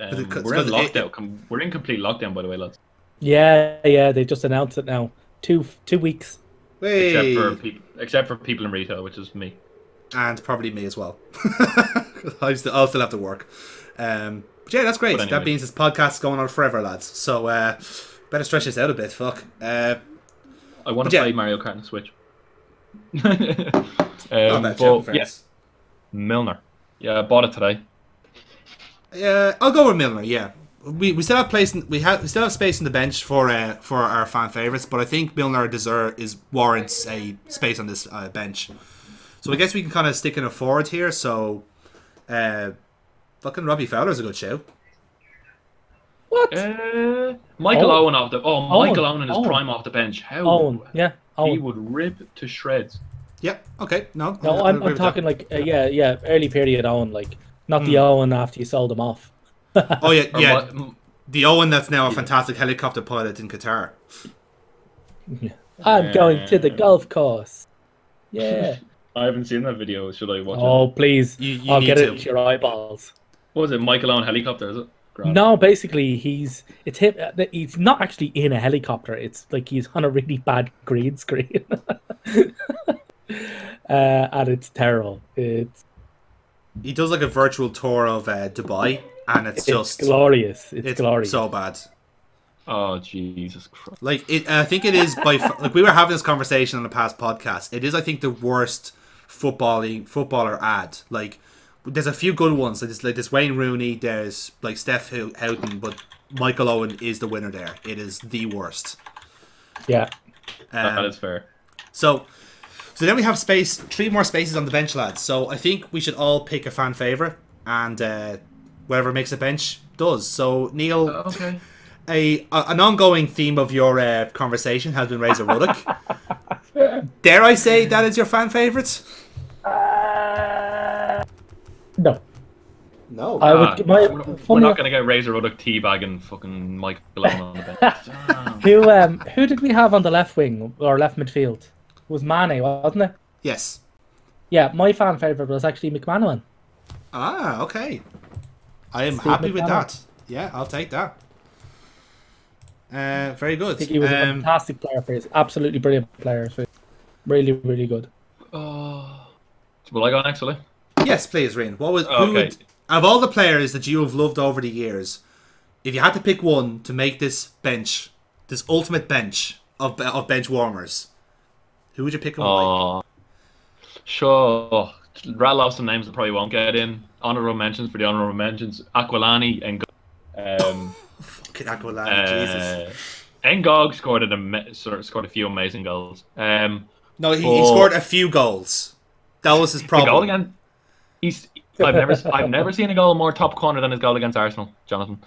Um, Because- we're in because it- lockdown. We're in complete lockdown, by the way, lads. yeah, yeah. They just announced it now. Two two weeks. Except for people, except for people in retail, which is me. and probably me as well. I still, I'll still have to work. Um, but yeah, that's great. But That means this podcast's going on forever, lads. So uh, better stretch this out a bit. Fuck. Uh, I want But to yeah. play Mario Kart on the Switch. not um, bad, but, Jeff, in yes. Milner. Yeah, I bought it today. Uh, I'll go with Milner. Yeah, we, we still have place. In, we have we still have space in the bench for uh, for our fan favorites, but I think Milner deserve is warrants a space on this uh, bench. So I guess we can kind of stick in a forward here. So, uh, fucking Robbie Fowler's a good show. What? Uh, Michael Owen. Owen off the oh Owen. Michael Owen in his Owen. prime off the bench. How Owen, yeah. he would rip to shreds. Yeah. Okay. No. No, I'll I'm, I'm with talking like uh, yeah, yeah, early period Owen, like not the Hmm. Owen after you sold him off. That. Oh yeah, yeah. what- The Owen that's now a fantastic helicopter pilot in Qatar. I'm going to the golf course. Yeah. I haven't seen that video. Should I watch it? oh please, You- you I'll need get to. it into your eyeballs. What was it? Michael Owen helicopter? Is it? Grand. No, basically he's it's him. uh, He's not actually in a helicopter. It's like he's on a really bad green screen, uh, and it's terrible. It's He does like a virtual tour of uh, Dubai, and it's, it's just glorious. It's, it's glorious. so bad. Oh Jesus Christ! Like it, I think it is by like we were having this conversation on the past podcast. It is, I think, the worst footballing footballer ad. Like, there's a few good ones. Like this, like this Wayne Rooney. There's like Steph Houghton, but Michael Owen is the winner there. It is the worst. yeah. Um, that is fair. So, so then we have space, three more spaces on the bench, lads. So I think we should all pick a fan favorite, and uh, whatever makes a bench does. So Neil, Okay. a, a an ongoing theme of your uh, conversation has been Razor Ruddock. Dare I say that is your fan favorite? No, No. I Ah, would. My, we're, we're not gonna get Razor Ruddock teabagging fucking Mike Owen on the bench. Ah. Who um who did we have on the left wing or left midfield? It was Mane, wasn't it? yes. Yeah, my fan favorite was actually McManaman. Ah, okay. I am Steve happy with that. Yeah, I'll take that. Uh, very good. I think he was a Um, fantastic player for his absolutely brilliant player. For really, really good. Oh. Will I go next, will Yes, please, Rian. What was who Okay. would, of all the players that you have loved over the years? If you had to pick one to make this bench, this ultimate bench of of bench warmers, who would you pick and why? Oh. Sure. Rattle off some names that probably won't get in. Honorable mentions for the honorable mentions. Aquilani and um, Fucking Aquilani, Jesus. uh, Ngog scored an ama- scored a few amazing goals. Um, No, he, he scored a few goals. That was his the goal again. He's I've never, I've never seen a goal more top corner than his goal against Arsenal, Jonathan.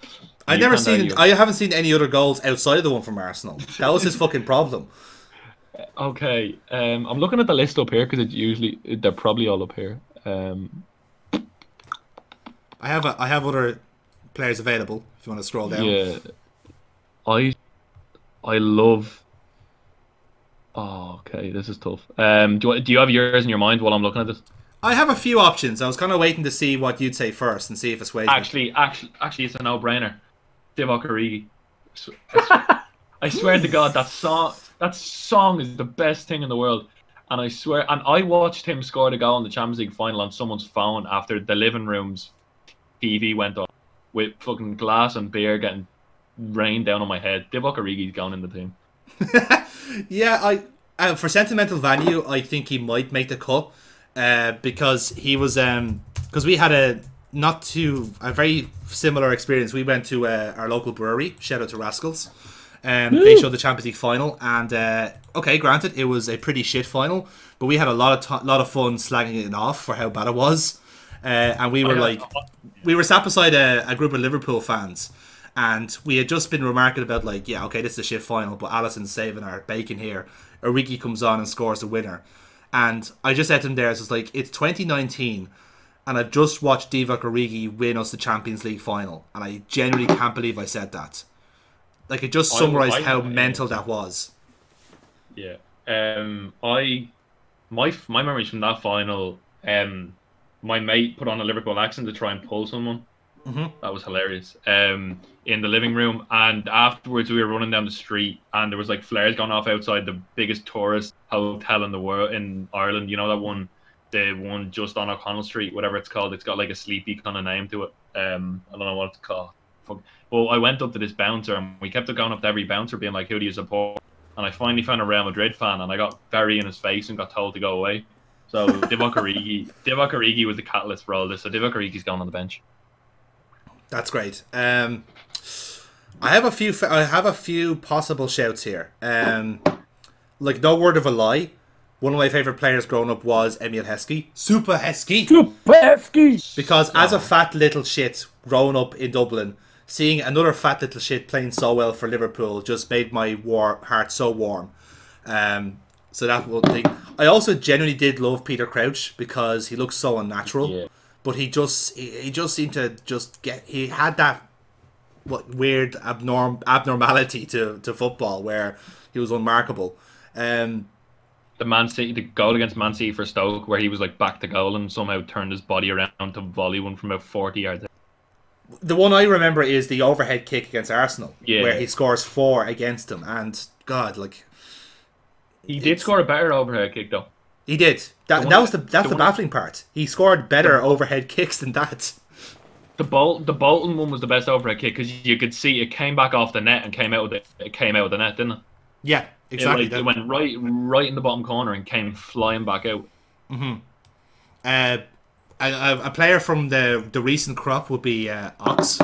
I've never seen. I haven't seen any other goals outside of the one from Arsenal. That was his fucking problem. Okay, um, I'm looking at the list up here because it usually they're probably all up here. Um, I have a, I have other players available. If you want to scroll down. yeah, I, I love. Oh, okay, this is tough. Um, do you, do you have yours in your mind while I'm looking at this? I have a few options. I was kind of waiting to see what you'd say first and see if it's way. Actually, actually, actually, it's a no-brainer. Divock Origi. S- I swear- I swear to God, that song, that song is the best thing in the world. And I swear, and I watched him score the goal in the Champions League final on someone's phone after the living room's TV went off with fucking glass and beer getting rained down on my head. Divock Origi's gone in the team. Yeah, I uh, for sentimental value, I think he might make the cut uh, because he was um because we had a not too a very similar experience. We went to uh, our local brewery. Shout out to Rascals. Um, they showed the Champions League final, and uh, okay, granted, it was a pretty shit final, but we had a lot of t- lot of fun slagging it off for how bad it was, uh, and we were like, we were sat beside a, a group of Liverpool fans, and we had just been remarking about like, yeah, okay, this is a shit final, but Alisson's saving our bacon here. Origi comes on and scores the winner, and I just said to him there, it's like it's 2019, and I've just watched Divock Origi win us the Champions League final, and I genuinely can't believe I said that. Like it just summarized how mental that was. Yeah. Um, I my my memories from that final. Um, my mate put on a Liverpool accent to try and pull someone. Mhm. That was hilarious. Um, in the living room, and afterwards we were running down the street, and there was like flares going off outside the biggest tourist hotel in the world in Ireland. You know that one, the one just on O'Connell Street, whatever it's called. It's got like a sleepy kind of name to it. Um, I don't know what it's called. Fuck. Well, I went up to this bouncer, and we kept going up to every bouncer, being like, "Who do you support?" and I finally found a Real Madrid fan, and I got very in his face and got told to go away. So Divock Origi, Divock Origi was the catalyst for all this. So Divock Origi's gone on the bench. That's great. Um, I have a few. I have a few possible shouts here. Um, like no word of a lie. One of my favorite players growing up was Emile Heskey, Super Heskey. Pesky. Because as a fat little shit growing up in Dublin, seeing another fat little shit playing so well for Liverpool just made my war- heart so warm. Um, so that one thing. I also genuinely did love Peter Crouch because he looks so unnatural. Yeah. But he just he, he just seemed to just get he had that what weird abnorm abnormality to, to football where he was unmarkable. Um, The Man City, the goal against Man City for Stoke, where he was like back to goal and somehow turned his body around to volley one from about forty yards. The one I remember is the overhead kick against Arsenal, Yeah. where he scores four against them, and God, like He did score a better overhead kick though. he did. That, one that was the that's the the, baffling part. He scored better overhead kicks than that. The Bol- the Bolton one was the best overhead kick because you could see it came back off the net and came out of the it came out of the net, didn't it? Yeah, exactly. It, like, it went right right in the bottom corner and came flying back out. uh, a, a a player from the the recent crop would be uh, Ox.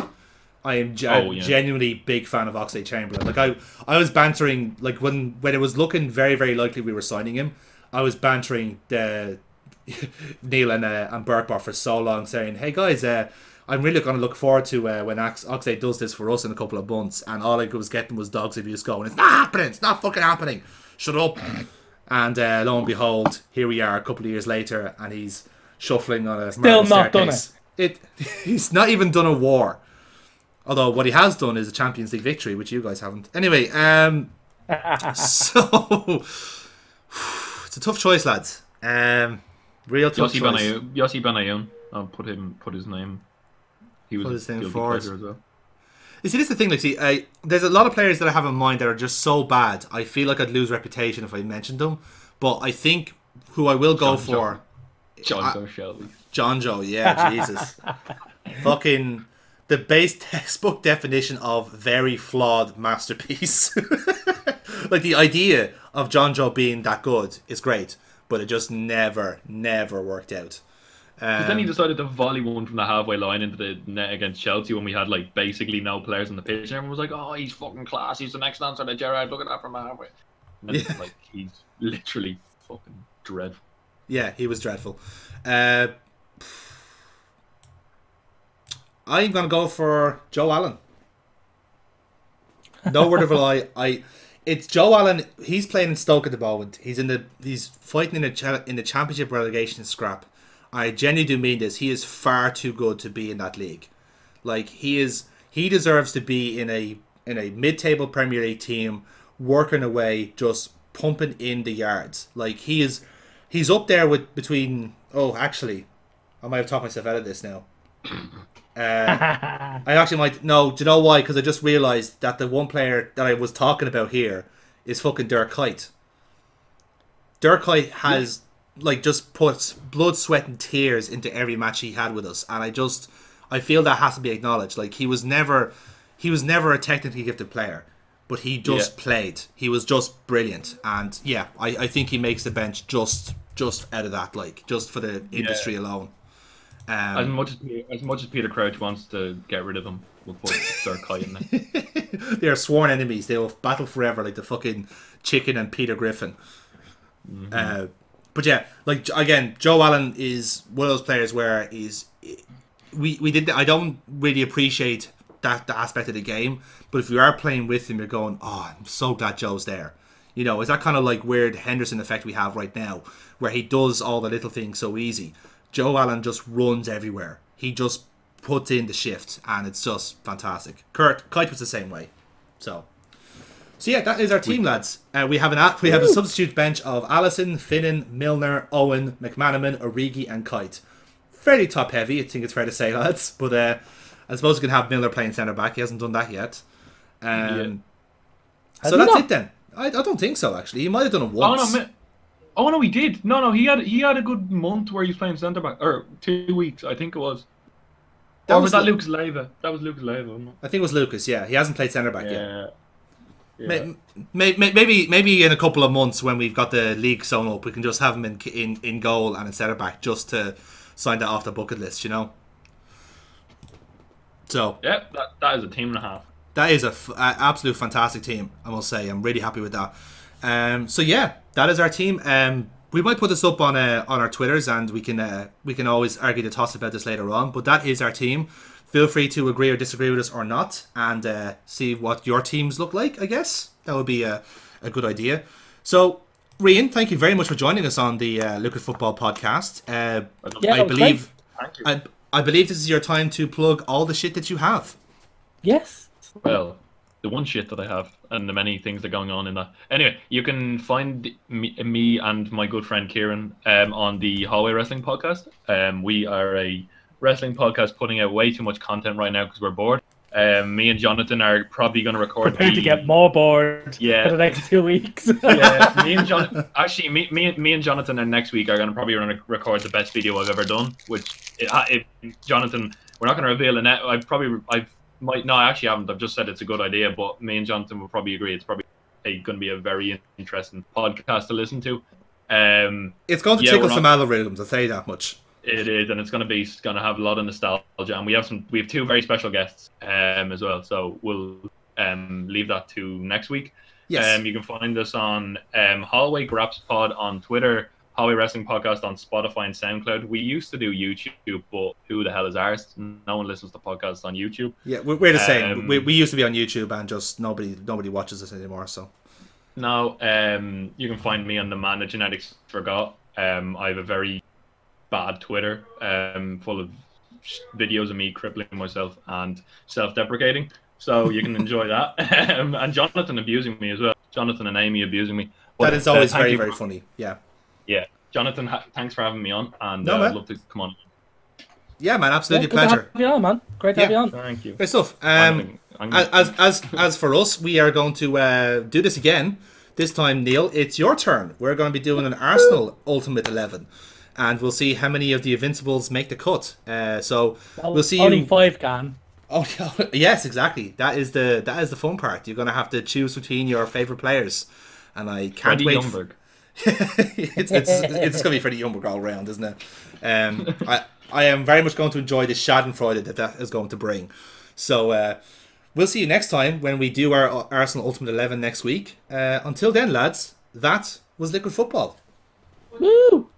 I am ge- Oh, yeah. genuinely big fan of Oxlade Chamberlain. Like I, I was bantering like when when it was looking very very likely we were signing him. I was bantering the Neil and uh, and Burtbar for so long, saying, "Hey guys, uh, I'm really going to look forward to uh, when Ox- Oxlade does this for us in a couple of months." And all I was getting was dogs abuse going. It's not happening. It's not fucking happening. Shut up. And uh, lo and behold, here we are a couple of years later, and he's shuffling on a Still marble not done staircase. it. He's not even done a war. Although what he has done is a Champions League victory, which you guys haven't. Anyway, um, so it's a tough choice, lads. Um, real tough Yossi choice. Benayoun, Yossi Benayoun. I'll put him put his name. He was Put his name forward. as well. You see, this is the thing. Like, see, I, there's a lot of players that I have in mind that are just so bad. I feel like I'd lose reputation if I mentioned them. But I think who I will go John for, John I- Joe Shelvey. John Joe. Yeah, Jesus, fucking the base textbook definition of very flawed masterpiece. like the idea of Jonjo being that good is great, but it just never, never worked out. But then he Um, decided to volley one from the halfway line into the net against Chelsea when we had like basically no players on the pitch. And everyone was like, "Oh, he's fucking class. He's the next answer to Gerrard. Look at that from halfway." And Yeah. like he's literally fucking dreadful. Yeah, he was dreadful. Uh, I'm gonna go for Joe Allen. No word of a lie. I, it's Joe Allen. He's playing in Stoke at the moment. He's in the he's fighting in the cha- in the championship relegation scrap. I genuinely do mean this. He is far too good to be in that league. Like he is, he deserves to be in a in a mid-table Premier League team, working away, just pumping in the yards. Like he is, he's up there with between. Oh, actually, I might have talked myself out of this now. Uh, I actually might no. Do you know why? Because I just realised that the one player that I was talking about here is fucking Dirk Kuyt. Dirk Kuyt has like just put blood, sweat, and tears into every match he had with us, and I just I feel that has to be acknowledged. Like he was never he was never a technically gifted player, but he just Yeah. played. He was just brilliant, and yeah, I, I think he makes the bench just just out of that, like just for the industry alone. As Um, much as as much as Peter Crouch wants to get rid of him, we'll put Dirk Kuyt in there. they are sworn enemies. They will battle forever, like the fucking chicken and Peter Griffin. Uh, but yeah, like again, Joe Allen is one of those players where he's we we did. I don't really appreciate that, that aspect of the game, but if you are playing with him, you're going, oh, I'm so glad Joe's there. You know, it's that kind of like weird Henderson effect we have right now, where he does all the little things so easy. Joe Allen just runs everywhere. He just puts in the shift, and it's just fantastic. Kurt Kuyt was the same way. So, so yeah, that is our team, lads. Uh, we have an a- we have a substitute bench of Alisson, Finnan, Milner, Owen, McManaman, Origi, and Kuyt. Fairly top heavy, I think it's fair to say, lads. But uh, I suppose we can have Milner playing centre back. He hasn't done that yet. Um, Has So that's not? it then. I, I don't think so. Actually, he might have done it oh once. no, mi- oh no, he did. No, no, he had he had a good month where he was playing centre back, or two weeks, I think it was. That or was was that Lu- Lucas Leiva? That was Lucas Leiva. I think it was Lucas. Yeah, he hasn't played centre back yet. Yeah. yeah. May- may- may- Maybe maybe in a couple of months when we've got the league sewn up, we can just have him in in, in goal and in centre back just to sign that off the bucket list, you know. So Yeah, that, that is a team and a half. that is a, f- a absolute fantastic team. I must say, I'm really happy with that. Um, so yeah, that is our team. Um, we might put this up on uh, on our twitters, and we can uh, we can always argue the toss about this later on. But that is our team. Feel free to agree or disagree with us or not, and uh, see what your teams look like. I guess that would be a, a good idea. So, Rian, thank you very much for joining us on the uh, Liquid Football podcast. Uh, Yeah, I it believe Thank you. I, I believe this is your time to plug all the shit that you have. Yes. Well, the one shit that I have and the many things that are going on in that. Anyway, you can find me, me and my good friend Kieran um, on the Hallway Wrestling podcast. Um, we are a wrestling podcast putting out way too much content right now because we're bored. Um, me and Jonathan are probably going to record. Prepare the- to get more bored Yeah. for the next two weeks. yeah, me and John. Actually, me, me, me and Jonathan are next week are going to probably run record the best video I've ever done. Which, it, if Jonathan, we're not going to reveal it. now. I probably, I might. No, I actually haven't. I've just said it's a good idea, but me and Jonathan will probably agree. It's probably going to be a very interesting podcast to listen to. Um, It's going to Yeah, tickle some algorithms. I say that much. it is, and it's going to be it's going to have a lot of nostalgia, and we have some. We have two very special guests um, as well. So we'll um, leave that to next week. Yes. Um, you can find us on um, Hallway Graps Pod on Twitter, Hallway Wrestling Podcast on Spotify and SoundCloud. We used to do YouTube, but who the hell is ours? No one listens to podcasts on YouTube. Yeah, we're, we're the same. Um, we, we used to be on YouTube and just nobody nobody watches us anymore. So Now, um, you can find me on the Man that Genetics Forgot. Um, I have a very bad Twitter um, full of videos of me crippling myself and self-deprecating. So you can enjoy that. um, and Jonathan abusing me as well. Jonathan and Amy abusing me. But, that is uh, always thank very very funny. Yeah, Yeah, Jonathan, ha- thanks for having me on, and No, uh. I'd love to come on. yeah, man, Yeah, absolutely good to pleasure. have you on, man. Great to have you on. Thank you. Great stuff. I'm Um, gonna- I'm gonna- as as as for us, we are going to uh, do this again. This time, Neil, it's your turn. We're going to be doing an Arsenal Ultimate Eleven, and we'll see how many of the Invincibles make the cut. Uh, so we'll see Only you. five can. Oh yes, exactly. That is the that is the fun part. You're going to have to choose between your favorite players, and I can't Freddie wait. Ljungberg. it's it's it's going to be Freddie Ljungberg all round, isn't it? Um, I I am very much going to enjoy the Schadenfreude that that is going to bring. So uh, we'll see you next time when we do our Arsenal Ultimate Eleven next week. Uh, until then, lads, that was Liquid Football. Woo!